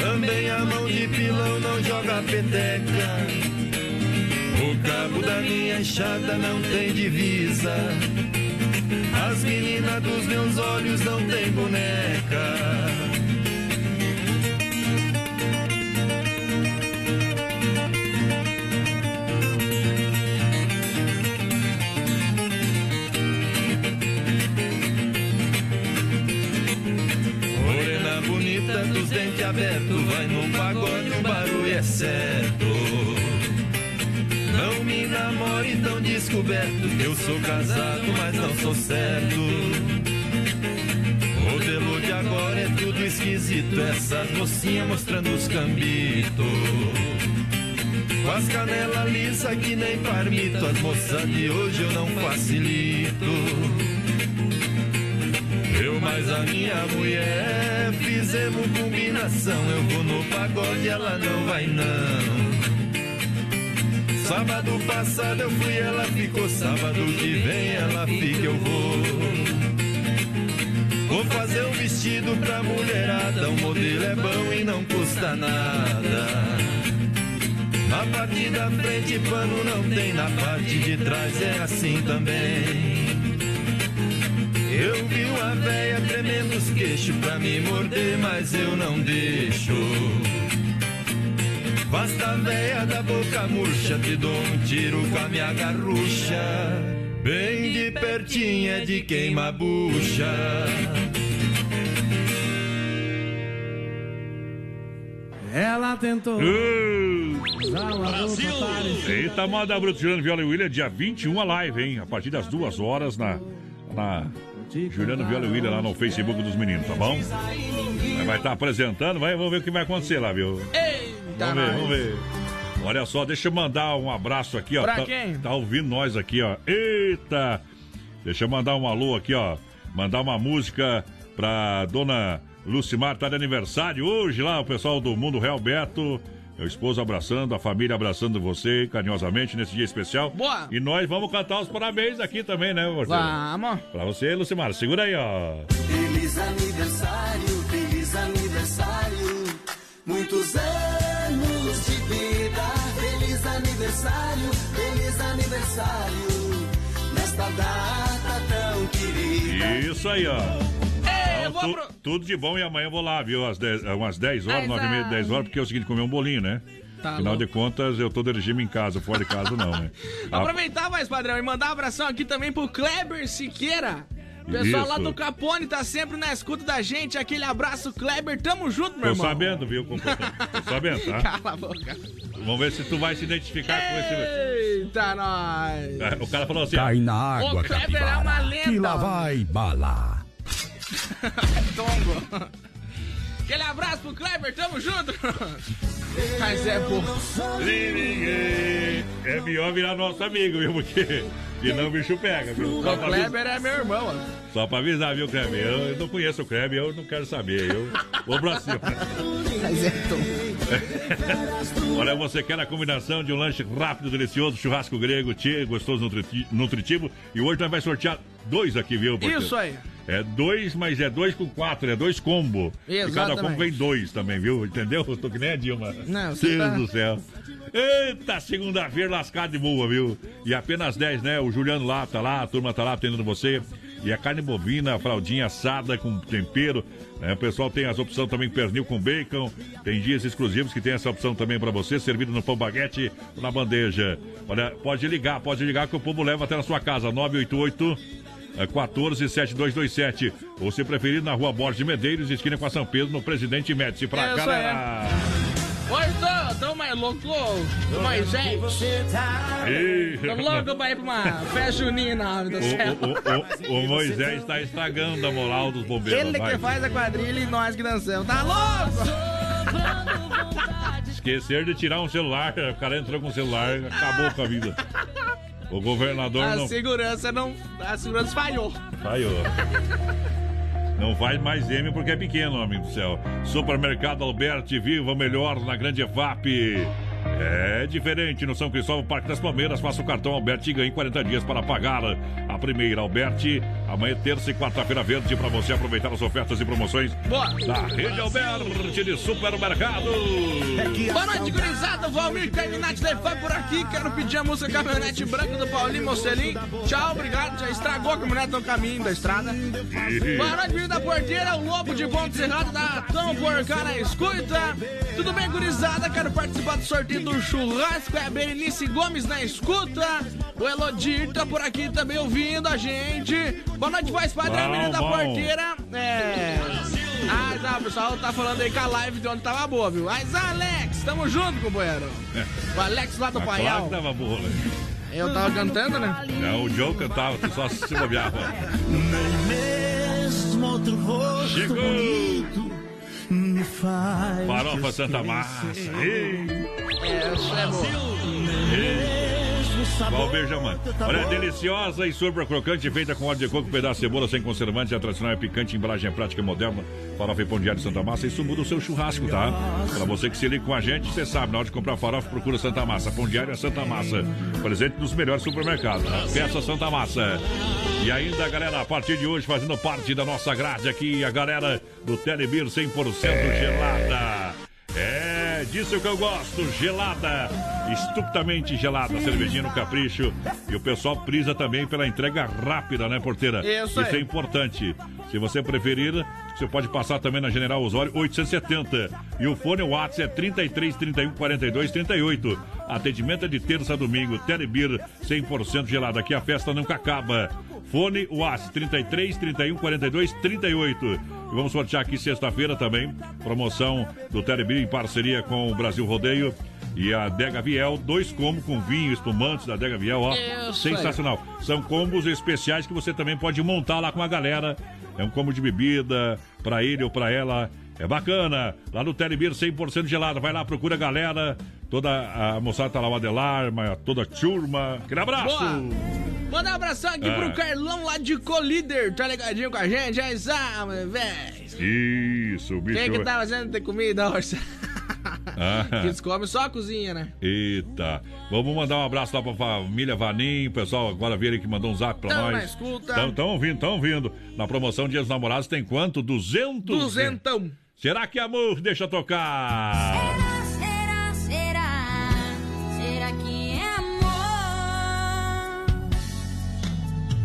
Também a mão de pilão não joga peteca. O cabo da minha enxada não tem divisa. As meninas dos meus olhos não tem boneca. Abertos, vai num pagode, o barulho é certo. Não me namore tão descoberto, eu sou casado, mas não sou certo. Modelo de agora é tudo esquisito, essas mocinhas mostrando os cambitos. Com as canelas lisa que nem parmito, as moças de hoje eu não facilito. Eu mais a minha mulher fizemos combinação. Eu vou no pagode, ela não vai não. Sábado passado eu fui, ela ficou. Sábado que vem ela fica, eu vou. Vou fazer um vestido pra mulherada. O modelo é bom e não custa nada. Na parte da frente pano não tem, na parte de trás é assim também. Eu vi uma véia tremendo os queixos pra me morder, mas eu não deixo. Basta véia da boca murcha, te dou um tiro com a minha garrucha. Bem de pertinho é de queima a bucha. Ela tentou. Brasil! Eita, moda Bruto Juliano Viola e William, dia 21 a live, hein? A partir das duas horas na. na Juliano Viola e William lá no Facebook dos meninos, tá bom? Vai estar apresentando, vai, vamos ver o que vai acontecer lá, viu? Eita, Vamos ver, vamos ver. Olha só, deixa eu mandar um abraço aqui, ó. Pra tá, quem? tá ouvindo nós aqui, ó. Eita! Deixa eu mandar um alô aqui, ó. Mandar uma música pra dona Lucimar, tá de aniversário hoje lá, o pessoal do Mundo Real Beto. Meu esposo abraçando, a família abraçando você carinhosamente nesse dia especial. Boa. E nós vamos cantar os parabéns aqui também, né, parceiro? Vamos. Pra você, Lucimar. Segura aí, ó. Feliz aniversário, feliz aniversário. Muitos anos de vida. Feliz aniversário, feliz aniversário. Nesta data tão querida. Isso aí, ó. Vou tu- pro... tudo de bom e amanhã eu vou lá, viu? Às 10, umas 10 horas, Mas, 9 e meia, ah, 10 horas, porque é o seguinte, comer um bolinho, né? Tá Afinal louco. de contas, eu tô de regime em casa, fora de casa não, né? Ah, Aproveitar mais, padrão, e mandar um abração aqui também pro Kleber Siqueira. Pessoal lá Isso. do Capone tá sempre na escuta da gente. Aquele abraço, Kleber. Tamo junto, meu Tô irmão. sabendo, viu? Tô sabendo, tá? Cala a boca. Vamos ver se tu vai se identificar com esse... Eita, nós. É, O cara falou assim, Cai na água, O Kleber é uma capivara. lenda. Que lá vai bala. Tongo. Aquele abraço pro Kleber, tamo junto. Mas é bom. É melhor virar nosso amigo, viu? Porque senão o bicho pega, viu? Só O Kleber é meu irmão, ó. só pra avisar, viu, Kleber? Eu, eu não conheço o Kleber, eu não quero saber. Eu vou pra cima. Mas é tongo. Olha, você quer a combinação de um lanche rápido, delicioso, churrasco grego, tchê, gostoso, nutriti- nutritivo. E hoje nós vamos sortear dois aqui, viu? Isso aí. É dois, mas é dois com quatro, é dois combo. E cada Exatamente. combo vem dois também, viu? Entendeu? Eu tô que nem a Dilma. Não, Deus tá- do céu. Eita, segunda-feira lascada de boa, viu? E apenas 10, né? O Juliano lá tá lá, a turma tá lá atendendo você. E a carne bovina, a fraldinha assada com tempero. Né? O pessoal tem as opções também pernil com bacon. Tem dias exclusivos que tem essa opção também pra você, servido no pão baguete ou na bandeja. Olha, pode ligar, pode ligar que o povo leva até na sua casa. 988 é 147227. Ou se preferir, na rua Borges de Medeiros, esquina com a São Pedro, no Presidente Médici. Pra É isso galera. Oi, tô, tô mais louco, do Moisés. Ih, Tô louco pra ir pra uma festa junina, do céu. O, o, o, o Moisés está estragando a moral dos bombeiros. Ele vai. que faz a quadrilha e nós que dançamos. Tá louco? Esquecer de tirar um celular, o cara entrou com o celular, acabou com a vida. O governador A não segurança não. A segurança falhou. Falhou. Não faz mais M porque é pequeno, amigo do céu. Supermercado Alberti, viva melhor na grande EFAP. É diferente no São Cristóvão, Parque das Palmeiras. Faça o cartão Alberti e ganhe 40 dias para pagar a primeira. Alberti, amanhã, terça e quarta-feira verde para você aproveitar as ofertas e promoções Boa. da Rede Alberti de Supermercado. Boa noite, gurizada. Valmir Carminati levando por aqui. Quero pedir a música Caminhonete Branca do Paulinho Mocelin. Tchau, obrigado. Já estragou a caminhonete no caminho da estrada. Boa noite, filho da porteira. O Lobo de Ponte Cerrado da Tão por cá na escuta. Tudo bem, gurizada? Quero participar do sorteio do churrasco. É a Berenice Gomes na escuta. O Elodir tá por aqui também ouvindo a gente. Boa noite, voz padrão, Bom, menino da bom. porteira. É. Ah, tá, o pessoal tá falando aí que a live de ontem tava boa, viu? Mas, Alex, tamo junto, companheiro. O Alex lá do Claro Paial. que tava boa, né? Eu tava cantando, né? Não, o Joe cantava, tu só se bobeava. Mesmo outro rosto Chegou! bonito me faz. Farofa Santa Massa. Ei. Essa é boa. Valber Jamã. Olha, deliciosa e super crocante, feita com óleo de coco, pedaço de cebola sem conservante, a tradicional é picante, embalagem prática e moderna. Farofa e pão diário Santa Massa, isso muda o seu churrasco, tá? Pra você que se liga com a gente, você sabe, na hora de comprar farofa, procura Santa Massa. Pão diário é Santa Massa. Presente nos melhores supermercados. Peça Santa Massa. E ainda, galera, a partir de hoje, fazendo parte da nossa grade aqui, a galera do Telebir 100% gelada. É, disso que eu gosto, gelada, estupidamente gelada, cervejinha no capricho. E o pessoal prisa também pela entrega rápida, né, porteira? Isso aí. é importante. Se você preferir, você pode passar também na General Osório 870. E o fone WhatsApp é 33 31 42 38. Atendimento é de terça a domingo. Telebir 100% gelada. Aqui a festa nunca acaba. Fone WhatsApp 33 31 42 38. E vamos sortear aqui sexta-feira também. Promoção do Telebir em parceria com o Brasil Rodeio. E a Dega Viel, dois combos com vinho, espumantes da Dega Viel, ó. Aí. Sensacional. São combos especiais que você também pode montar lá com a galera. É um combo de bebida para ele ou para ela. É bacana. Lá no Telebir 100% gelado. Vai lá, procura a galera. Toda a moçada tá lá, o Adelar, toda a turma. Aquele abraço. Boa. Mandar um abração aqui É. pro Carlão lá de Colíder. Tá ligadinho com a gente? É isso, velho. Isso, bicho. Quem que tá fazendo ter comida hoje? Ah. Eles comem só a cozinha, né? Eita. Vamos mandar um abraço lá pra família Vanim. O pessoal agora viram que mandou um zap pra Tamo nós. na escuta. Tão, tão ouvindo, tão ouvindo. Na promoção Dia dos Namorados tem quanto? 200? Duzentão. Será que amor deixa tocar? Será, será, será que é amor?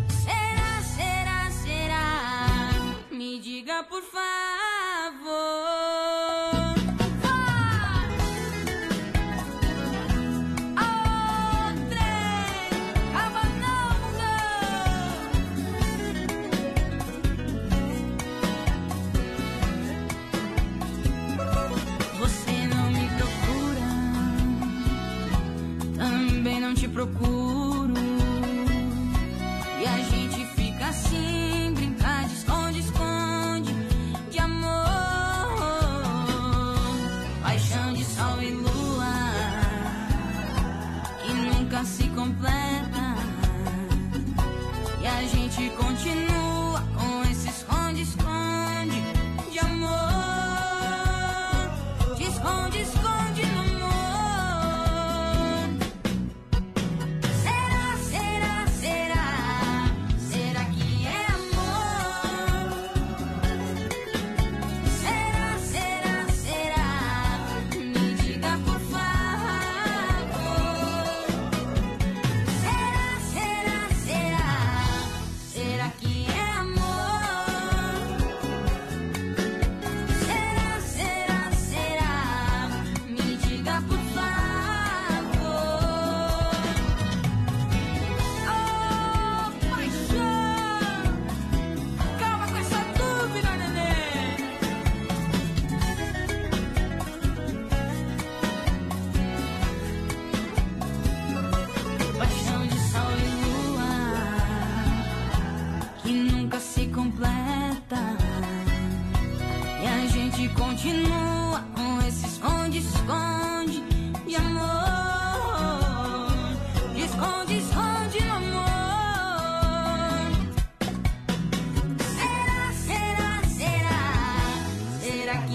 Será, será, será? Me diga por favor.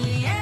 Será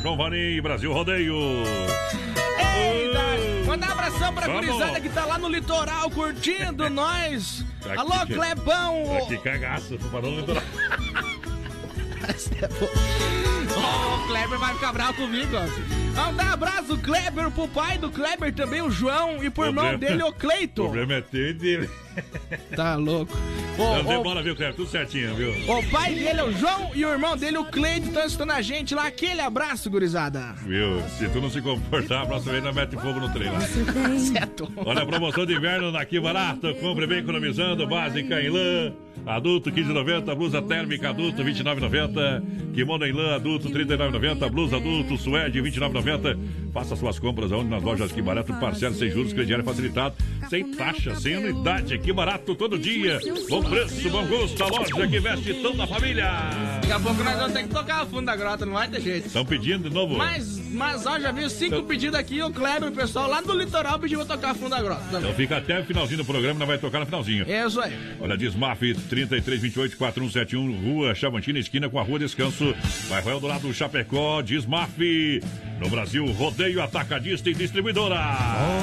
João Vanim Brasil Rodeio. Eita! Mandar um abração pra Vamos. gurizada que tá lá no litoral curtindo nós. Aqui Alô, que- Clebão! Aqui cagaço, tô falando litoral. Ó, o Kleber vai ficar bravo comigo, ó. Mandar um abraço, Kleber, pro pai do Kleber também, o João, e pro irmão dele, o O Cleito. problema é teu e dele. Tá louco. Não Ô, ô, demora, viu, Cleber? Tudo certinho, viu? O pai dele é o João e o irmão dele, o Cleito, estão escutando a gente lá. Aquele abraço, gurizada. Viu? Se tu não se comportar, a próxima vez nós mete fogo no trem lá. certo. Olha a promoção de inverno na Que Barato. Compre bem economizando. Básica em lã. Adulto 15,90. Blusa térmica adulto 29,90. Kimono em lã adulto 39,90. Blusa adulto suede 29,90. Faça suas compras aonde nas lojas Que Barato. Parcela sem juros, crediário facilitado. Sem taxa, sem anuidade. Que Barato todo dia. Bom preço, bom gosto. A loja que veste toda a família. Daqui a pouco nós vamos ter que tocar o fundo da grota, não vai ter jeito. Estão pedindo de novo? Mas, mas ó, já viu cinco pedidos aqui, o Kleber, o pessoal lá do litoral pediu pra tocar fundo da grota também. Então fica até o finalzinho do programa, não vai tocar no finalzinho. É isso aí. Olha, Desmaf 3328 4171, Rua Chavantina, esquina com a Rua Descanso, bairro Eldorado Chapecó, Desmaf. No Brasil, rodeio atacadista e distribuidora.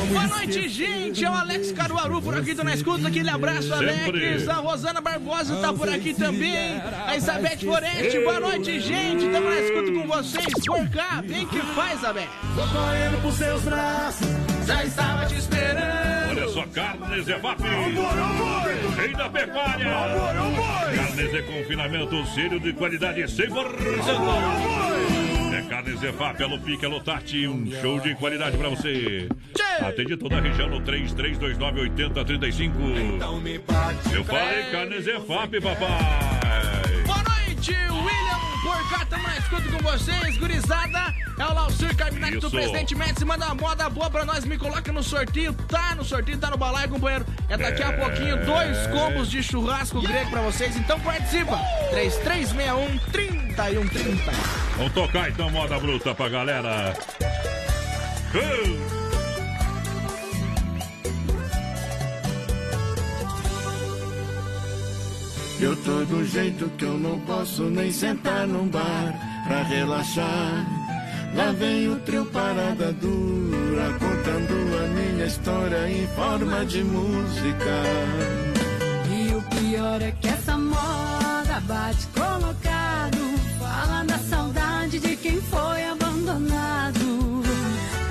Boa noite, gente. É o Alex Caruaru por aqui, tô na escuta. Aquele abraço, Alex. Sempre. A Rosana Barbosa tá por aqui também. A Isabeth Foreste. Boa noite, gente. Tamo na escuta com vocês. Por cá, vem que faz, Isabeth. Vou correndo pros seus braços. Já estava te esperando. Olha só, Carnes Evap. Rei da pecuária. Carnes de confinamento, sério de qualidade 100%. É Carnes Evap, Alô Pique, Alô Tati. Um show de qualidade pra você. Atende toda a região no 3329-8035. Eu falei Carnes Evap, papai. Boa noite, William. Cá, tamo na escuta com vocês. Gurizada, é o Laucir Carminac do. Presidente Médici. Manda uma moda boa pra nós. Me coloca no sorteio. Tá no sorteio, tá no balaio, companheiro. É daqui a É. pouquinho, dois combos de churrasco grego pra vocês. Então participa. 3361 3130. Vamos tocar então moda bruta pra galera. Uh! Eu tô de um jeito que eu não posso nem sentar num bar pra relaxar. Lá vem o trio Parada Dura contando a minha história em forma de música. E o pior é que essa moda bate colocado. Fala da saudade de quem foi abandonado.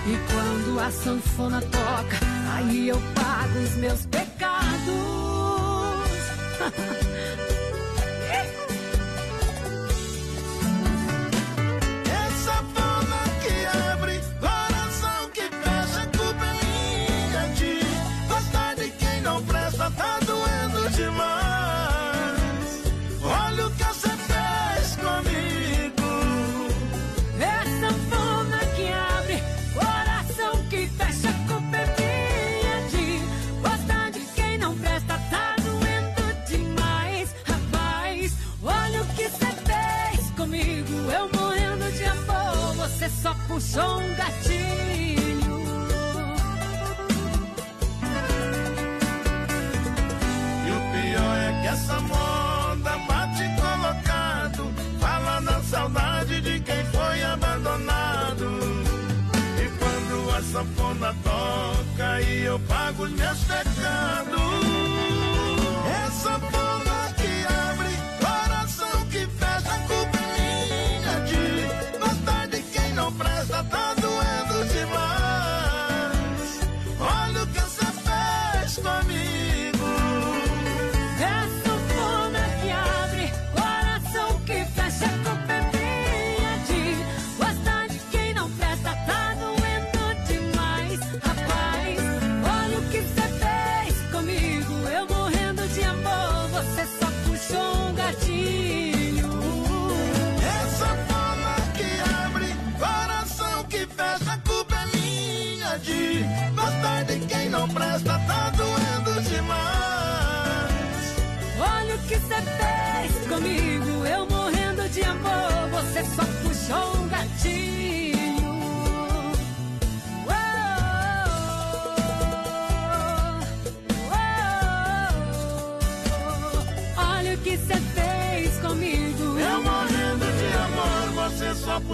E quando a sanfona toca, aí eu pago os meus pecados. um gatilho. E o pior é que essa moda bate colocado, fala da saudade de quem foi abandonado. E quando a sanfona toca, aí eu pago os meus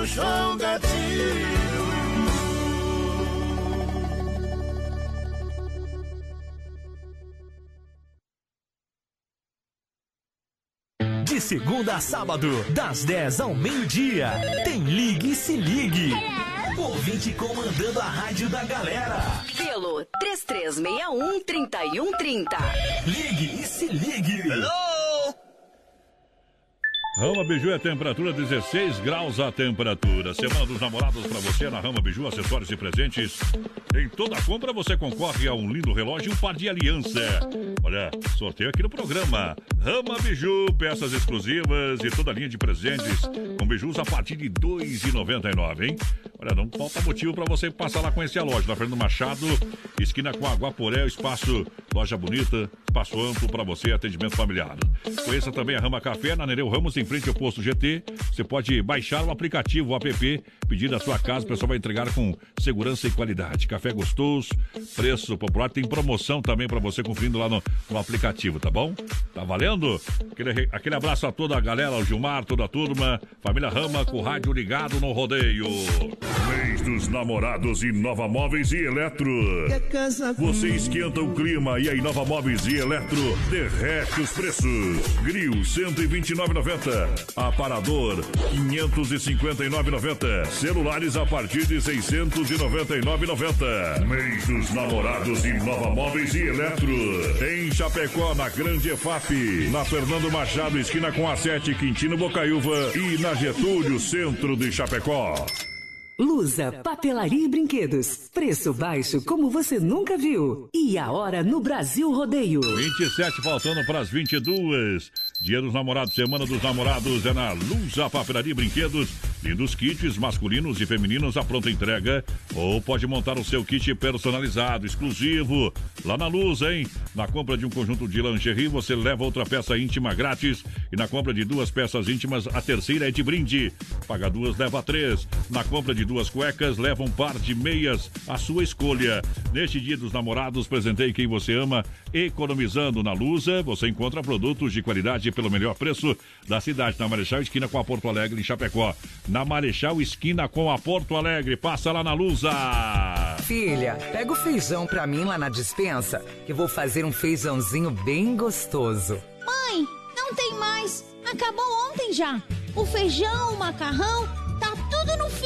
puxou um gatilho. De segunda a sábado, das 10 ao meio-dia, tem Ligue e Se Ligue. Ouvinte comandando a rádio da galera. Pelo 3361-3130. Ligue e Se Ligue. Rama Biju é temperatura 16 graus a temperatura. Semana dos namorados para você na Rama Biju, acessórios e presentes. Em toda compra você concorre a um lindo relógio e um par de aliança. Olha, sorteio aqui no programa. Rama Biju, peças exclusivas e toda linha de presentes com bijus a partir de R$ 2,99, hein? Olha, não falta motivo para você passar lá conhecer a loja. Na Fernando Machado, esquina com a Guaporé, espaço, loja bonita, espaço amplo para você, atendimento familiar. Conheça também a Rama Café na Nereu Ramos, em frente ao posto GT. Você ppode baixar o aplicativo, o app, pedir da sua casa, o pessoal vai entregar com segurança e qualidade. Café gostoso, preço popular, tem promoção também para você conferindo lá no, no aplicativo, tá bom? Tá valendo? Aquele, aquele abraço a toda a galera, ao Gilmar, toda a turma, família Rama com o rádio ligado no rodeio. Mês dos namorados Inova Móveis e Eletro. Você esquenta o clima e a Inova Móveis e Eletro derrete os preços. Grill 129,90. Aparador 559,90. Celulares a partir de 699,90. Mês dos namorados Inova Móveis e Eletro. Em Chapecó, na Grande EFAP. Na Fernando Machado, esquina com a 7, Quintino Bocaiúva. E na Getúlio, centro de Chapecó. Lusa, papelaria e brinquedos. Preço baixo como você nunca viu. E a hora no Brasil Rodeio. 27 faltando para as 22. Dia dos Namorados, Semana dos Namorados é na Lusa Papelaria Brinquedos. Lindos kits masculinos e femininos à pronta entrega. Ou pode montar o seu kit personalizado, exclusivo. Lá na Lusa, hein? Na compra de um conjunto de lingerie, você leva outra peça íntima grátis. E na compra de duas peças íntimas, a terceira é de brinde. Paga duas, leva três. Na compra de duas cuecas, leva um par de meias, a sua escolha. Neste dia dos namorados, presentei quem você ama, economizando na Lusa. Você encontra produtos de qualidade pelo melhor preço da cidade, na Marechal Esquina com a Porto Alegre, em Chapecó. Na Marechal Esquina com a Porto Alegre. Passa lá na Lusa. Filha, pega o feijão pra mim lá na dispensa, que vou fazer um feijãozinho bem gostoso. Mãe, não tem mais. Acabou ontem já. O feijão, o macarrão, tá tudo no fim.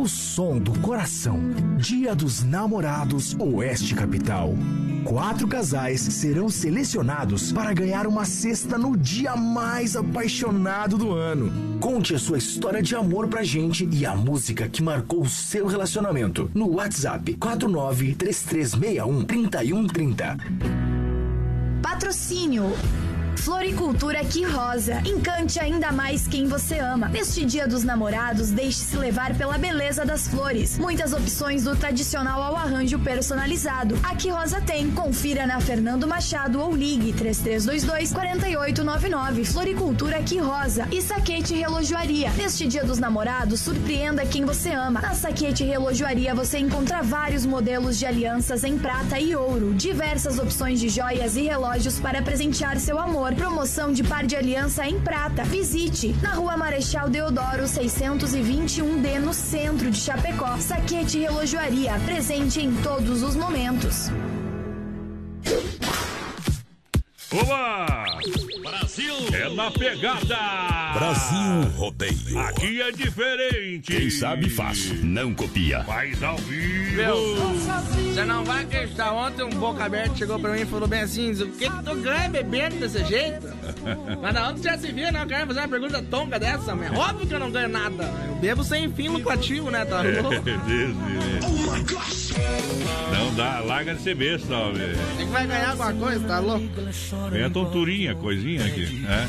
O som do coração. Dia dos Namorados Oeste Capital. Quatro casais serão selecionados para ganhar uma cesta no dia mais apaixonado do ano. Conte a sua história de amor pra gente e a música que marcou o seu relacionamento no WhatsApp 49 3361 3130. Patrocínio. Floricultura Que Rosa. Encante ainda mais quem você ama. Neste Dia dos Namorados, deixe-se levar pela beleza das flores. Muitas opções do tradicional ao arranjo personalizado. A Que Rosa tem. Confira na Fernando Machado ou ligue 3322 4899. Floricultura Que Rosa. E Saquete Relojoaria. Neste Dia dos Namorados, surpreenda quem você ama. Na Saquete Relojoaria você encontra vários modelos de alianças em prata e ouro, diversas opções de joias e relógios para presentear seu amor. Promoção de par de aliança em prata. Visite na Rua Marechal Deodoro 621D no centro de Chapecó. Saquete Relojoaria, presente em todos os momentos. Oba! Brasil! É na pegada! Brasil Rodeio. Aqui é diferente! Quem sabe faz, não copia. Faz ao vivo! Meu, você não vai acreditar. Ontem um boca aberto chegou pra mim e falou bem assim: o que que tu ganha bebendo desse jeito? Mas na onde já se viu, né? Eu quero fazer uma pergunta tonga dessa, mas óbvio que eu não ganho nada. Eu bebo sem fim lucrativo, né? Tá louco? É, Deus Não dá, larga de ser besta, homem. Quem que vai ganhar alguma coisa, tá louco? Vem a tonturinha, coisinha aqui. É?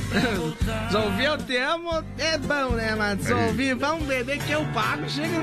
Se ouvir eu te amo, é bom, né? Mas se ouvir, vamos beber que eu pago, chega a.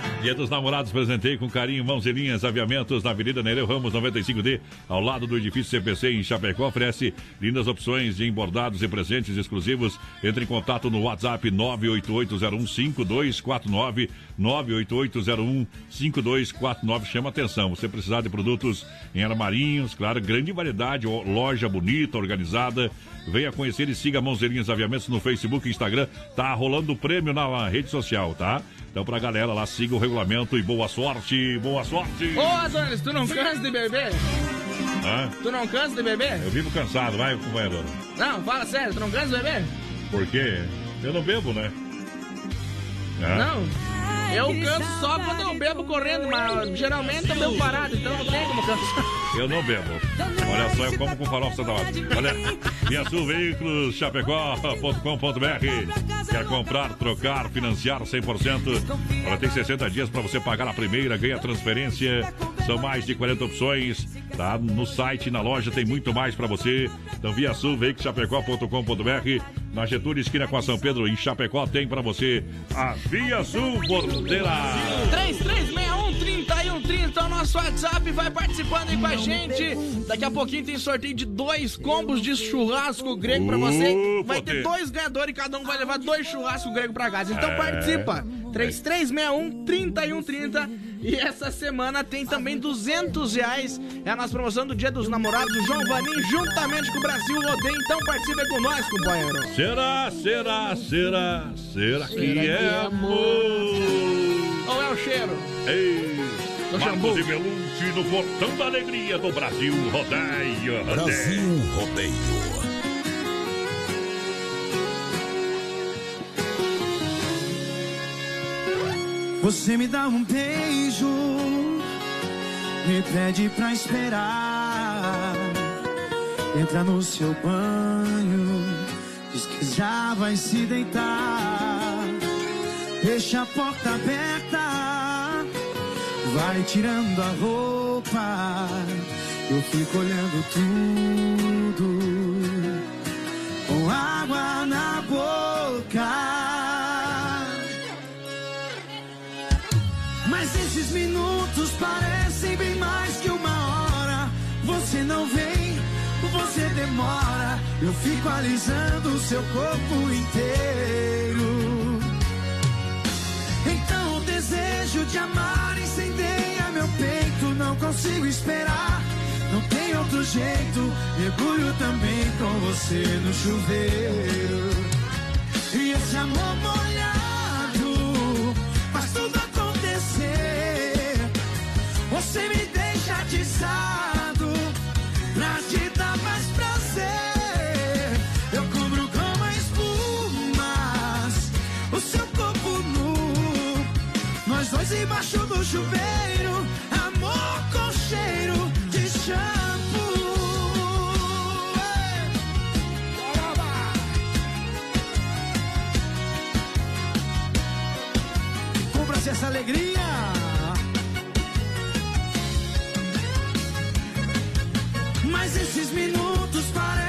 Dia dos Namorados, presentei com carinho mãos e linhas aviamentos na Avenida Nereu Ramos 95D, ao lado do edifício CPC em Chapecó. Oferece lindas opções de embordados e presentes exclusivos. Entre em contato no WhatsApp 988015249. 988015249. Chama atenção. Você precisar de produtos em armarinhos, claro, grande variedade, loja bonita, organizada. Venha conhecer e siga Mãos Linhas Aviamentos no Facebook e Instagram. Tá rolando o prêmio na rede social, tá? Então, pra galera lá, siga o regulamento e boa sorte, boa sorte! Ô, Adonis, tu não cansa de beber? Hã? Tu não cansa de beber? Eu vivo cansado, vai, companheiro. Não, fala sério, tu não cansa de beber? Por quê? Eu não bebo, né? Hã? Não. Eu canso só quando eu bebo correndo, mas geralmente eu bebo parado, então não tem como cansar. Eu não bebo. Olha só, eu como com farofa Santa Hora. Olha, Sul Veículos, chapecó.com.br. Quer comprar, trocar, financiar 100%? Olha, tem 60 dias para você pagar a primeira, ganha transferência. São mais de 40 opções. Tá no site, na loja, tem muito mais para você. Então, Via Sul Veículos, chapecó.com.br. Na Getúlio, esquina com a São Pedro, em Chapecó, tem para você a Via Sul Bordeira. 3361 3130 então o nosso WhatsApp, vai participando aí com a gente. Daqui a pouquinho tem sorteio de dois combos de churrasco grego pra você. Vai ter dois ganhadores e cada um vai levar dois churrascos grego pra casa. Então É. participa. 3361 3130 e essa semana tem também 200 reais. É a nossa promoção do Dia dos Namorados, do João Vanim, juntamente com o Brasil Rodeio. Então participa aí com nós, companheiro. Será, será, será, será que que é é amor? Ou é o cheiro? Ei, Marcos shampoo. e Belucci no Portão da Alegria do Brasil Rodeio. Brasil Rodeio. Você me dá um beijo, me pede pra esperar. Entra no seu banho, diz que já vai se deitar. Deixa a porta aberta, vai tirando a roupa. Eu fico olhando tudo com água na boca. Mas esses minutos parecem bem mais que uma hora. Você não vem, você demora. Eu fico alisando o seu corpo inteiro. Desejo de amar incendeia meu peito. Não consigo esperar, não tem outro jeito. Mergulho também com você no chuveiro. E esse amor molhado faz tudo acontecer. Você me deixa atiçado dois embaixo do chuveiro. Amor com cheiro de shampoo. Cubra-se essa alegria. Mas esses minutos parecem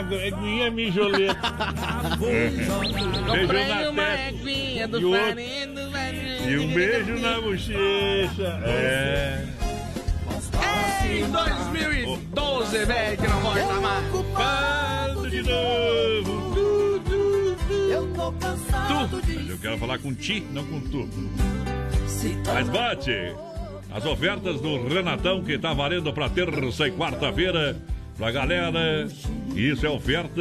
aguinha, uma aguinha mijoleta. Comprei na uma testa. aguinha do E o outro- farinho do farinho. E um beijo na bochecha. É. Ei, 2012, velho, que não volta mais. Ocupado de novo. Tu, tu, tu. Eu tô cansado Mas eu quero falar com ti, não com tu. Mas bate! As ofertas do Renatão que tá valendo pra terça e quarta-feira pra galera. Isso é oferta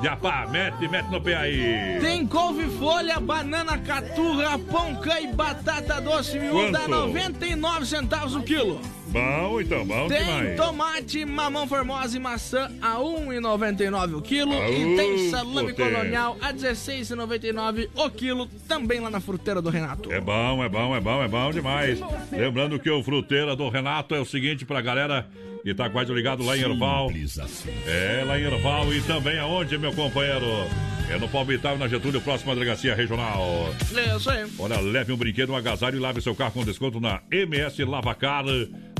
de apá. Mete, mete no pé aí. Tem couve-folha, banana caturra, pãoca e batata doce miúda, Quanto? 99 centavos o quilo. Bom, então, bom Tem demais. tomate, mamão formosa e maçã a 1,99 o quilo. Aú, e tem salame colonial a 16,99 o quilo, também lá na fruteira do Renato. É bom, é bom, é bom, é bom demais. Lembrando que o fruteira do Renato é o seguinte pra galera que tá quase ligado lá em Erval. É, lá em Erval e também aonde, meu companheiro? É no Palmital na Getúlio, próxima delegacia regional. É isso aí. Olha, leve um brinquedo, um agasalho e lave seu carro com desconto na MS Lavacar.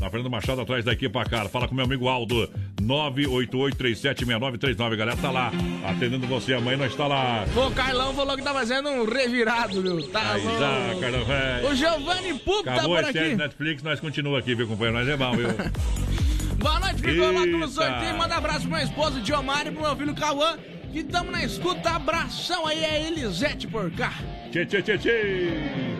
Na Fernando Machado, atrás da equipe cara. Fala com meu amigo Aldo. 988-376939. Galera, tá lá. Atendendo você. Amanhã nós tá lá. O Carlão falou que tá fazendo um revirado, viu? Tá Aí louco. já, Carlão, velho. O Giovanni Pup tá Acabou por a série aqui. Netflix, nós continua aqui, viu, companheiro? Nós é bom, viu? Boa noite, ficou lá no sorteio. Manda abraço pro meu esposo Diomar e pro meu filho Cauã. Que tamo na escuta. Abração aí, é Elisete por cá. Tchê, tchê, tchê, tchê.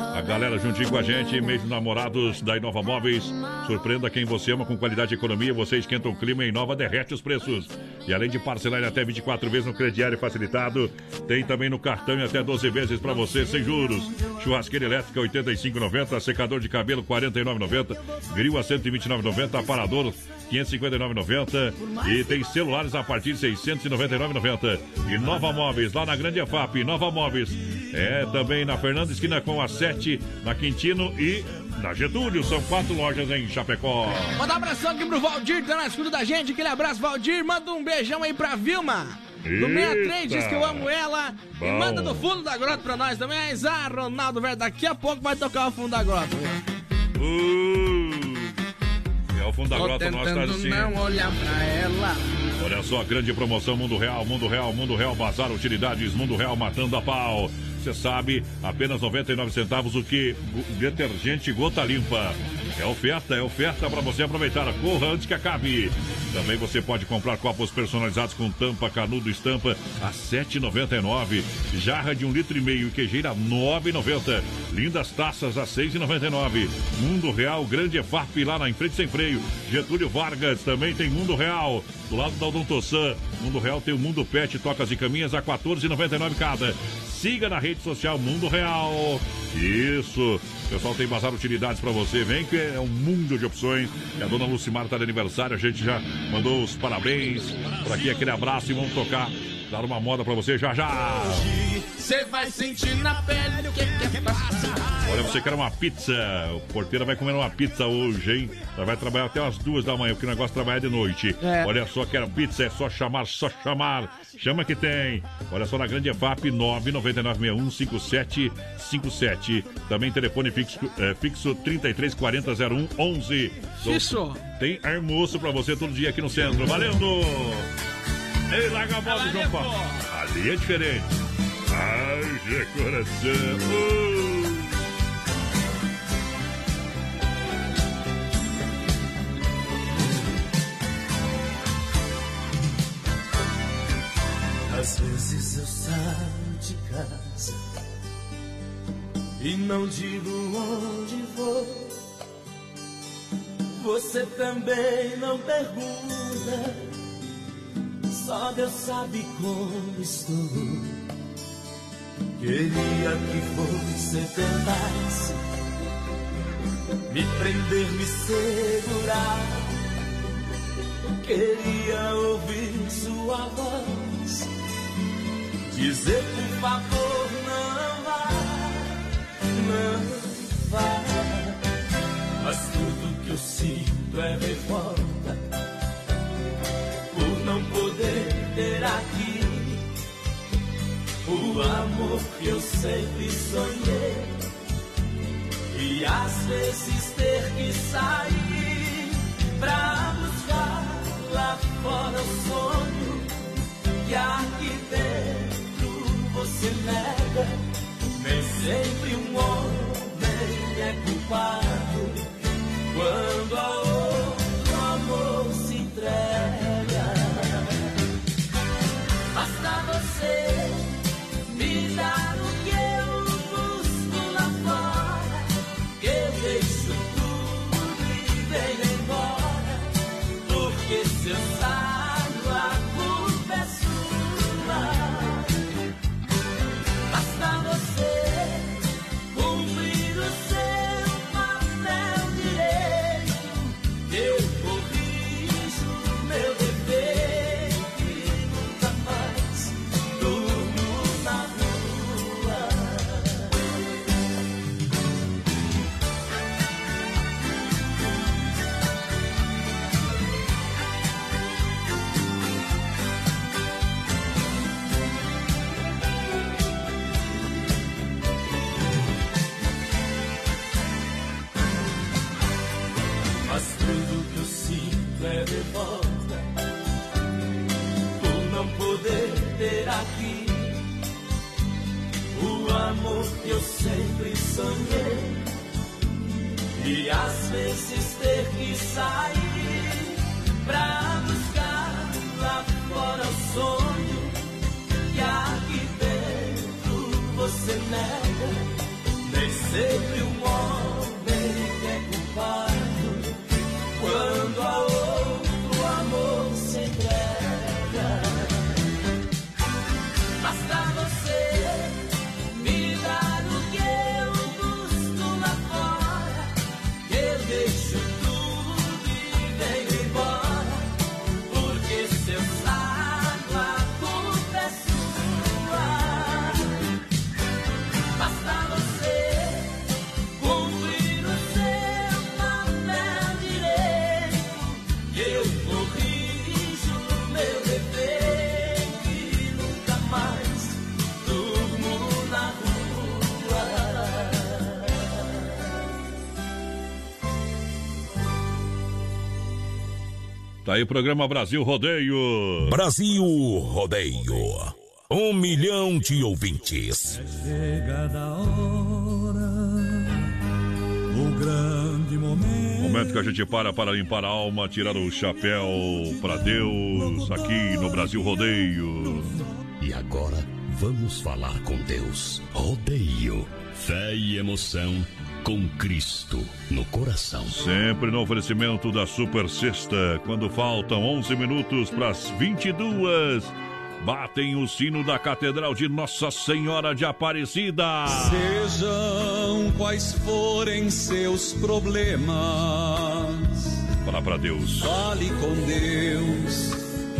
A galera juntinho com a gente, mês dos namorados da Inova Móveis. Surpreenda quem você ama com qualidade e economia. Você esquenta o clima e Inova derrete os preços. E além de parcelar em até 24 vezes no crediário facilitado, tem também no cartão e até 12 vezes para você sem juros. Churrasqueira elétrica 85,90, secador de cabelo 49,90, grill a 129,90, aparador 559,90 e tem celulares a partir de 699,90. E Nova Móveis, lá na Grande EFAP, Nova Móveis. É também na Fernanda Esquina com a 7, na Quintino e na Getúlio. São quatro lojas em Chapecó. Manda um abração aqui pro Valdir, tá na escuta da gente. Aquele abraço, Valdir. Manda um beijão aí pra Vilma. Do Eita. 63 diz que eu amo ela. E Bom. manda do fundo da grota pra nós também. Ah, Ronaldo, velho, daqui a pouco vai tocar o fundo da grota. Uh, é o fundo da Tô grota tentando assim. não olhar pra ela. Olha só, grande promoção Mundo Real, Mundo Real, Mundo Real, Bazar Utilidades, Mundo Real matando a pau. Você sabe, apenas 99 centavos o que detergente gota limpa. É oferta, é oferta para você aproveitar. Corra antes que acabe. Também você pode comprar copos personalizados com tampa, canudo, estampa a R$ 7,99. Jarra de um litro e meio R$ 9,90. Lindas taças a R$ 6,99. Mundo Real, grande EFAP lá na frente sem freio. Getúlio Vargas também tem Mundo Real. Do lado da Odontosan, Mundo Real tem o Mundo Pet, tocas e caminhas a R$ 14,99 cada. Siga na rede social Mundo Real. Isso. O pessoal tem bazar utilidades pra você. Vem que é um mundo de opções. E a dona Lucimar tá de aniversário. A gente já mandou os parabéns. Por aqui aquele abraço e vamos tocar. Dar uma moda pra você já já. Você vai sentir na pele o que que é passar. Olha, você quer uma pizza. O porteiro vai comer uma pizza hoje, hein? Ela vai trabalhar até as duas da manhã, porque o negócio trabalhar de noite. É. Olha só, quer pizza, é só chamar, só chamar. Chama que tem. Olha só, na grande EFAP, 999615757. Também telefone fixo, é, fixo 33400111. Isso. Tem almoço pra você todo dia aqui no centro. Valendo! Ei, larga a bola, João Paulo. Ali é diferente. De coração. Às vezes eu saio de casa e não digo onde vou. Você também não pergunta, só Deus sabe como estou. Queria que você tentasse me prender, me segurar. Queria ouvir sua voz dizer por favor não vá, não vá. Mas tudo que eu sinto é revolta por não poder ter aqui o amor que eu sempre sonhei e às vezes ter que sair pra buscar lá fora o sonho que aqui dentro você nega. Nem sempre um homem é culpado quando a outro amor se entrega. Que eu sempre sonhei. E às vezes ter que sair pra buscar lá fora o sonho que aqui dentro você nega. Nem sempre Tá aí o programa Brasil Rodeio. Brasil Rodeio. Um milhão de ouvintes. Chegada a hora, o grande momento. Momento que a gente para para limpar a alma, tirar o chapéu para Deus aqui no Brasil Rodeio. E agora vamos falar com Deus. Rodeio. Fé e emoção com Cristo no coração. Sempre no oferecimento da Super Sexta, quando faltam 11 minutos para as 22. Batem o sino da Catedral de Nossa Senhora de Aparecida. Sejam quais forem seus problemas, Fala para Deus. fale com Deus,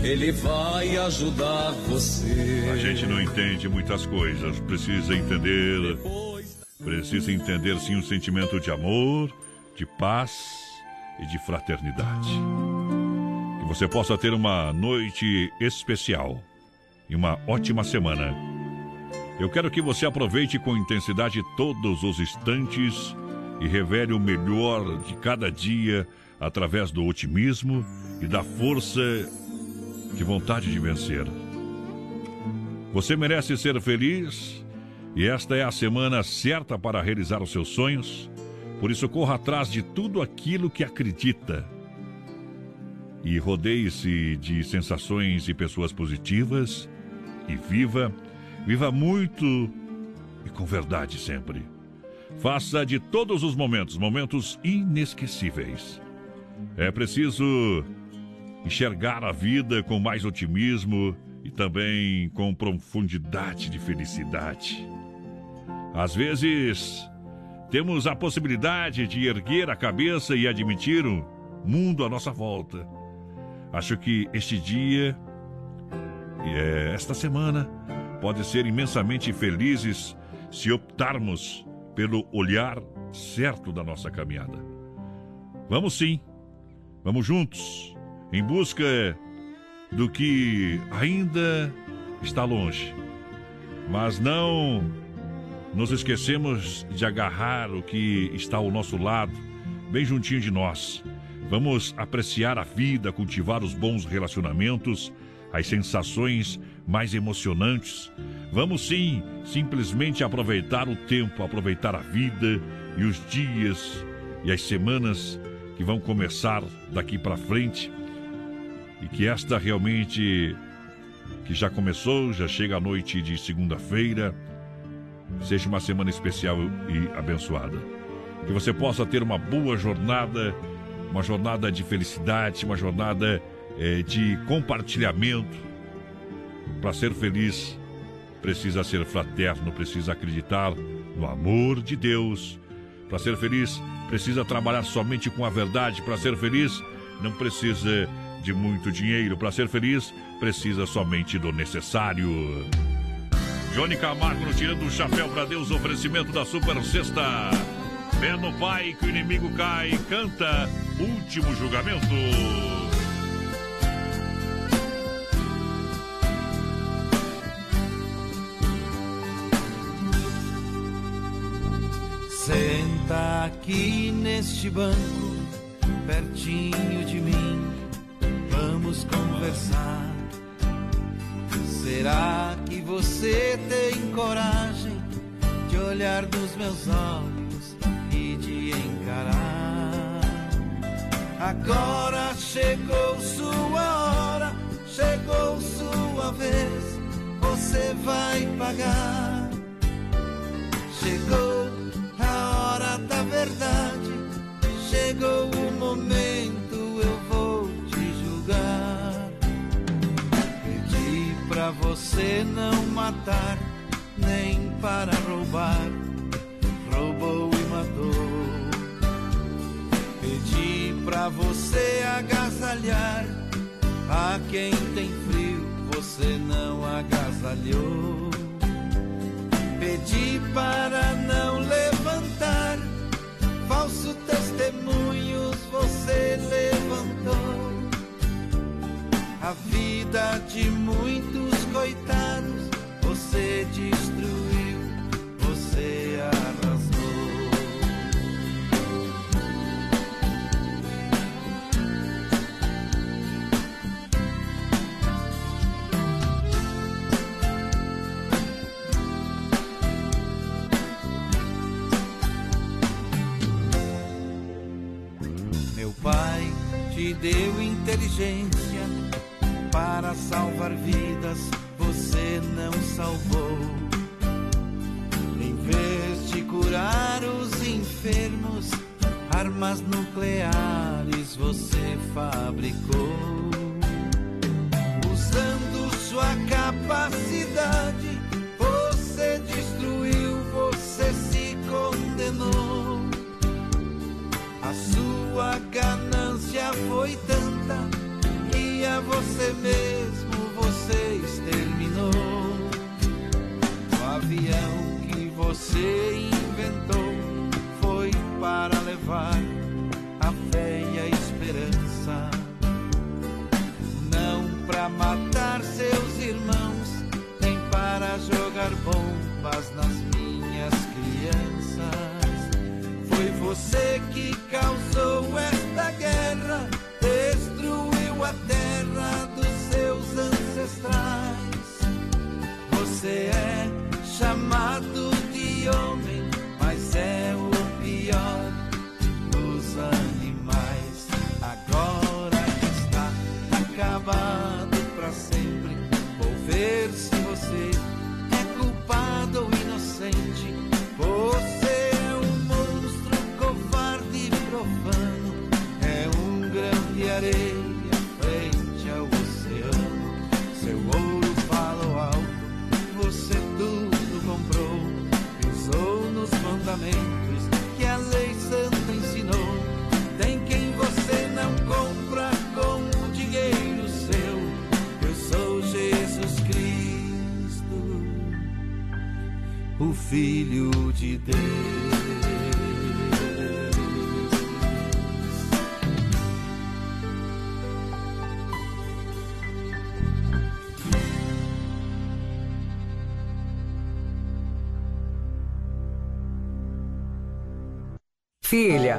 Ele vai ajudar você. A gente não entende muitas coisas, precisa entender. Precisa entender sim o sentimento de amor, de paz e de fraternidade. Que você possa ter uma noite especial e uma ótima semana. Eu quero que você aproveite com intensidade todos os instantes e revele o melhor de cada dia através do otimismo e da força de vontade de vencer. Você merece ser feliz e esta é a semana certa para realizar os seus sonhos. Por isso, corra atrás de tudo aquilo que acredita. E rodeie-se de sensações e pessoas positivas. E viva, viva muito e com verdade sempre. Faça de todos os momentos momentos inesquecíveis. É preciso enxergar a vida com mais otimismo e também com profundidade de felicidade. Às vezes, temos a possibilidade de erguer a cabeça e admitir o mundo à nossa volta. Acho que este dia e é, esta semana pode ser imensamente felizes se optarmos pelo olhar certo da nossa caminhada. Vamos sim, vamos juntos, em busca do que ainda está longe. Mas não nos esquecemos de agarrar o que está ao nosso lado, bem juntinho de nós. Vamos apreciar a vida, cultivar os bons relacionamentos, as sensações mais emocionantes. Vamos sim, simplesmente aproveitar o tempo, aproveitar a vida e os dias e as semanas que vão começar daqui para frente. E que esta realmente que já começou, já chega a noite de segunda-feira, seja uma semana especial e abençoada. Que você possa ter uma boa jornada, uma jornada de felicidade, uma jornada eh, de compartilhamento. Para ser feliz, precisa ser fraterno, precisa acreditar no amor de Deus. Para ser feliz, precisa trabalhar somente com a verdade. Para ser feliz, não precisa de muito dinheiro. Para ser feliz, precisa somente do necessário. Johnny Camargo no Tirando o Chapéu para Deus, oferecimento da Super Sexta. Fé no Pai que o inimigo cai, canta Último Julgamento. Senta aqui neste banco, pertinho de mim. Vamos conversar. Será você tem coragem de olhar nos meus olhos e de encarar. Agora chegou sua hora, chegou sua vez, você vai pagar. Chegou a hora da verdade, chegou o momento, Pra você não matar, nem para roubar, roubou e matou. Pedi pra você agasalhar, a quem tem frio você não agasalhou. Pedi para não levantar falso testemunhos, você levantou a vida de muitos coitados. Você destruiu, você arrasou. Meu pai te deu inteligência para salvar vidas, você não salvou. Em vez de curar os enfermos, armas nucleares você fabricou. Usando sua capacidade, você destruiu, você se condenou. A sua ganância foi tanta que a você mesmo você exterminou. Avião que você inventou foi para levar a fé e a esperança, não para matar seus irmãos, nem para jogar bombas nas minhas crianças. Foi você que causou esta guerra, destruiu a terra dos seus ancestrais. Você é chamado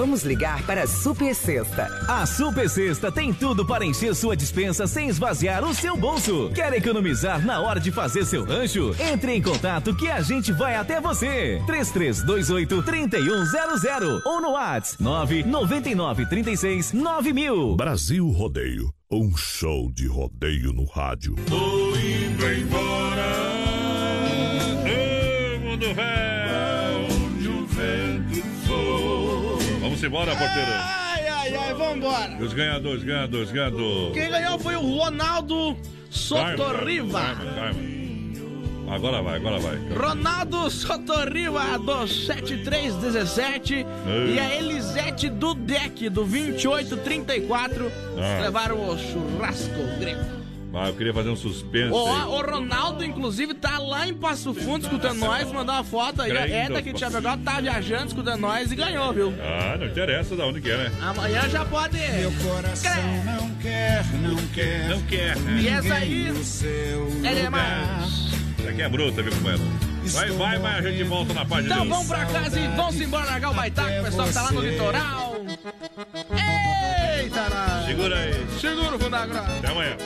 Vamos ligar para a Super Sexta. A Super Sexta tem tudo para encher sua dispensa sem esvaziar o seu bolso. Quer economizar na hora de fazer seu rancho? Entre em contato que a gente vai até você. 3328 3100 ou no WhatsApp 999 36 9000. Brasil Rodeio, um show de rodeio no rádio. Tô indo embora. Ô, mundo velho. Vamos embora, porteiro. Ai, ai, ai, vambora. Os ganhadores, ganhadores, ganhadores. Quem ganhou foi o Ronaldo Sotorriva. Calma, calma. Agora vai, agora vai. Ronaldo Sotorriva do 7317 Ei. e a Elisete do Deck do 2834 Ah. levaram o churrasco grego. Ah, eu queria fazer um suspense. O, o Ronaldo, inclusive, tá lá em Passo Fundo escutando nós, mandou uma foto aí. É daqui de Chapecó, tá viajando, escutando nós e ganhou, viu? Ah, não interessa de onde que é, né? Amanhã já pode. Meu coração não quer, não quer. Não quer. E essa aí é demais. Isso aqui é bruta, viu, companheiro? Vai, vai, vai, a gente volta na página Então vamos pra casa e vamos embora largar o baitaco, o pessoal que tá lá no litoral. Eita, nada. Segura aí. Segura o Fundagra. Até amanhã.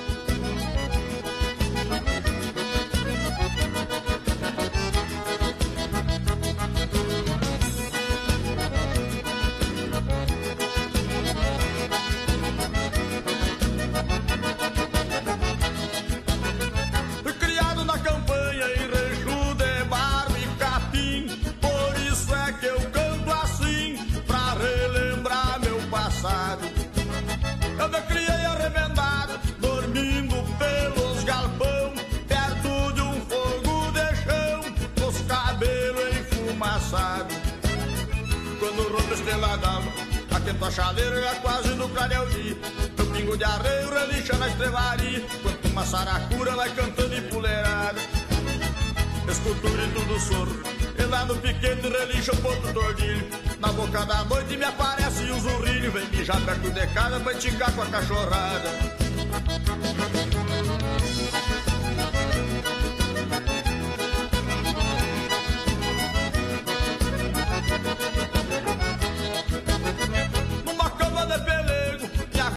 Atento a chaleira já quase no clareio dia No pingo de arreio relincha na estrevaria Quanto uma saracura vai cantando empoleirada Escultura e tudo sorro E lá no piquete relincha o ponto do ordilho Na boca da noite me aparece o zurrilho. Vem mijar perto de casa pra esticar com a cachorrada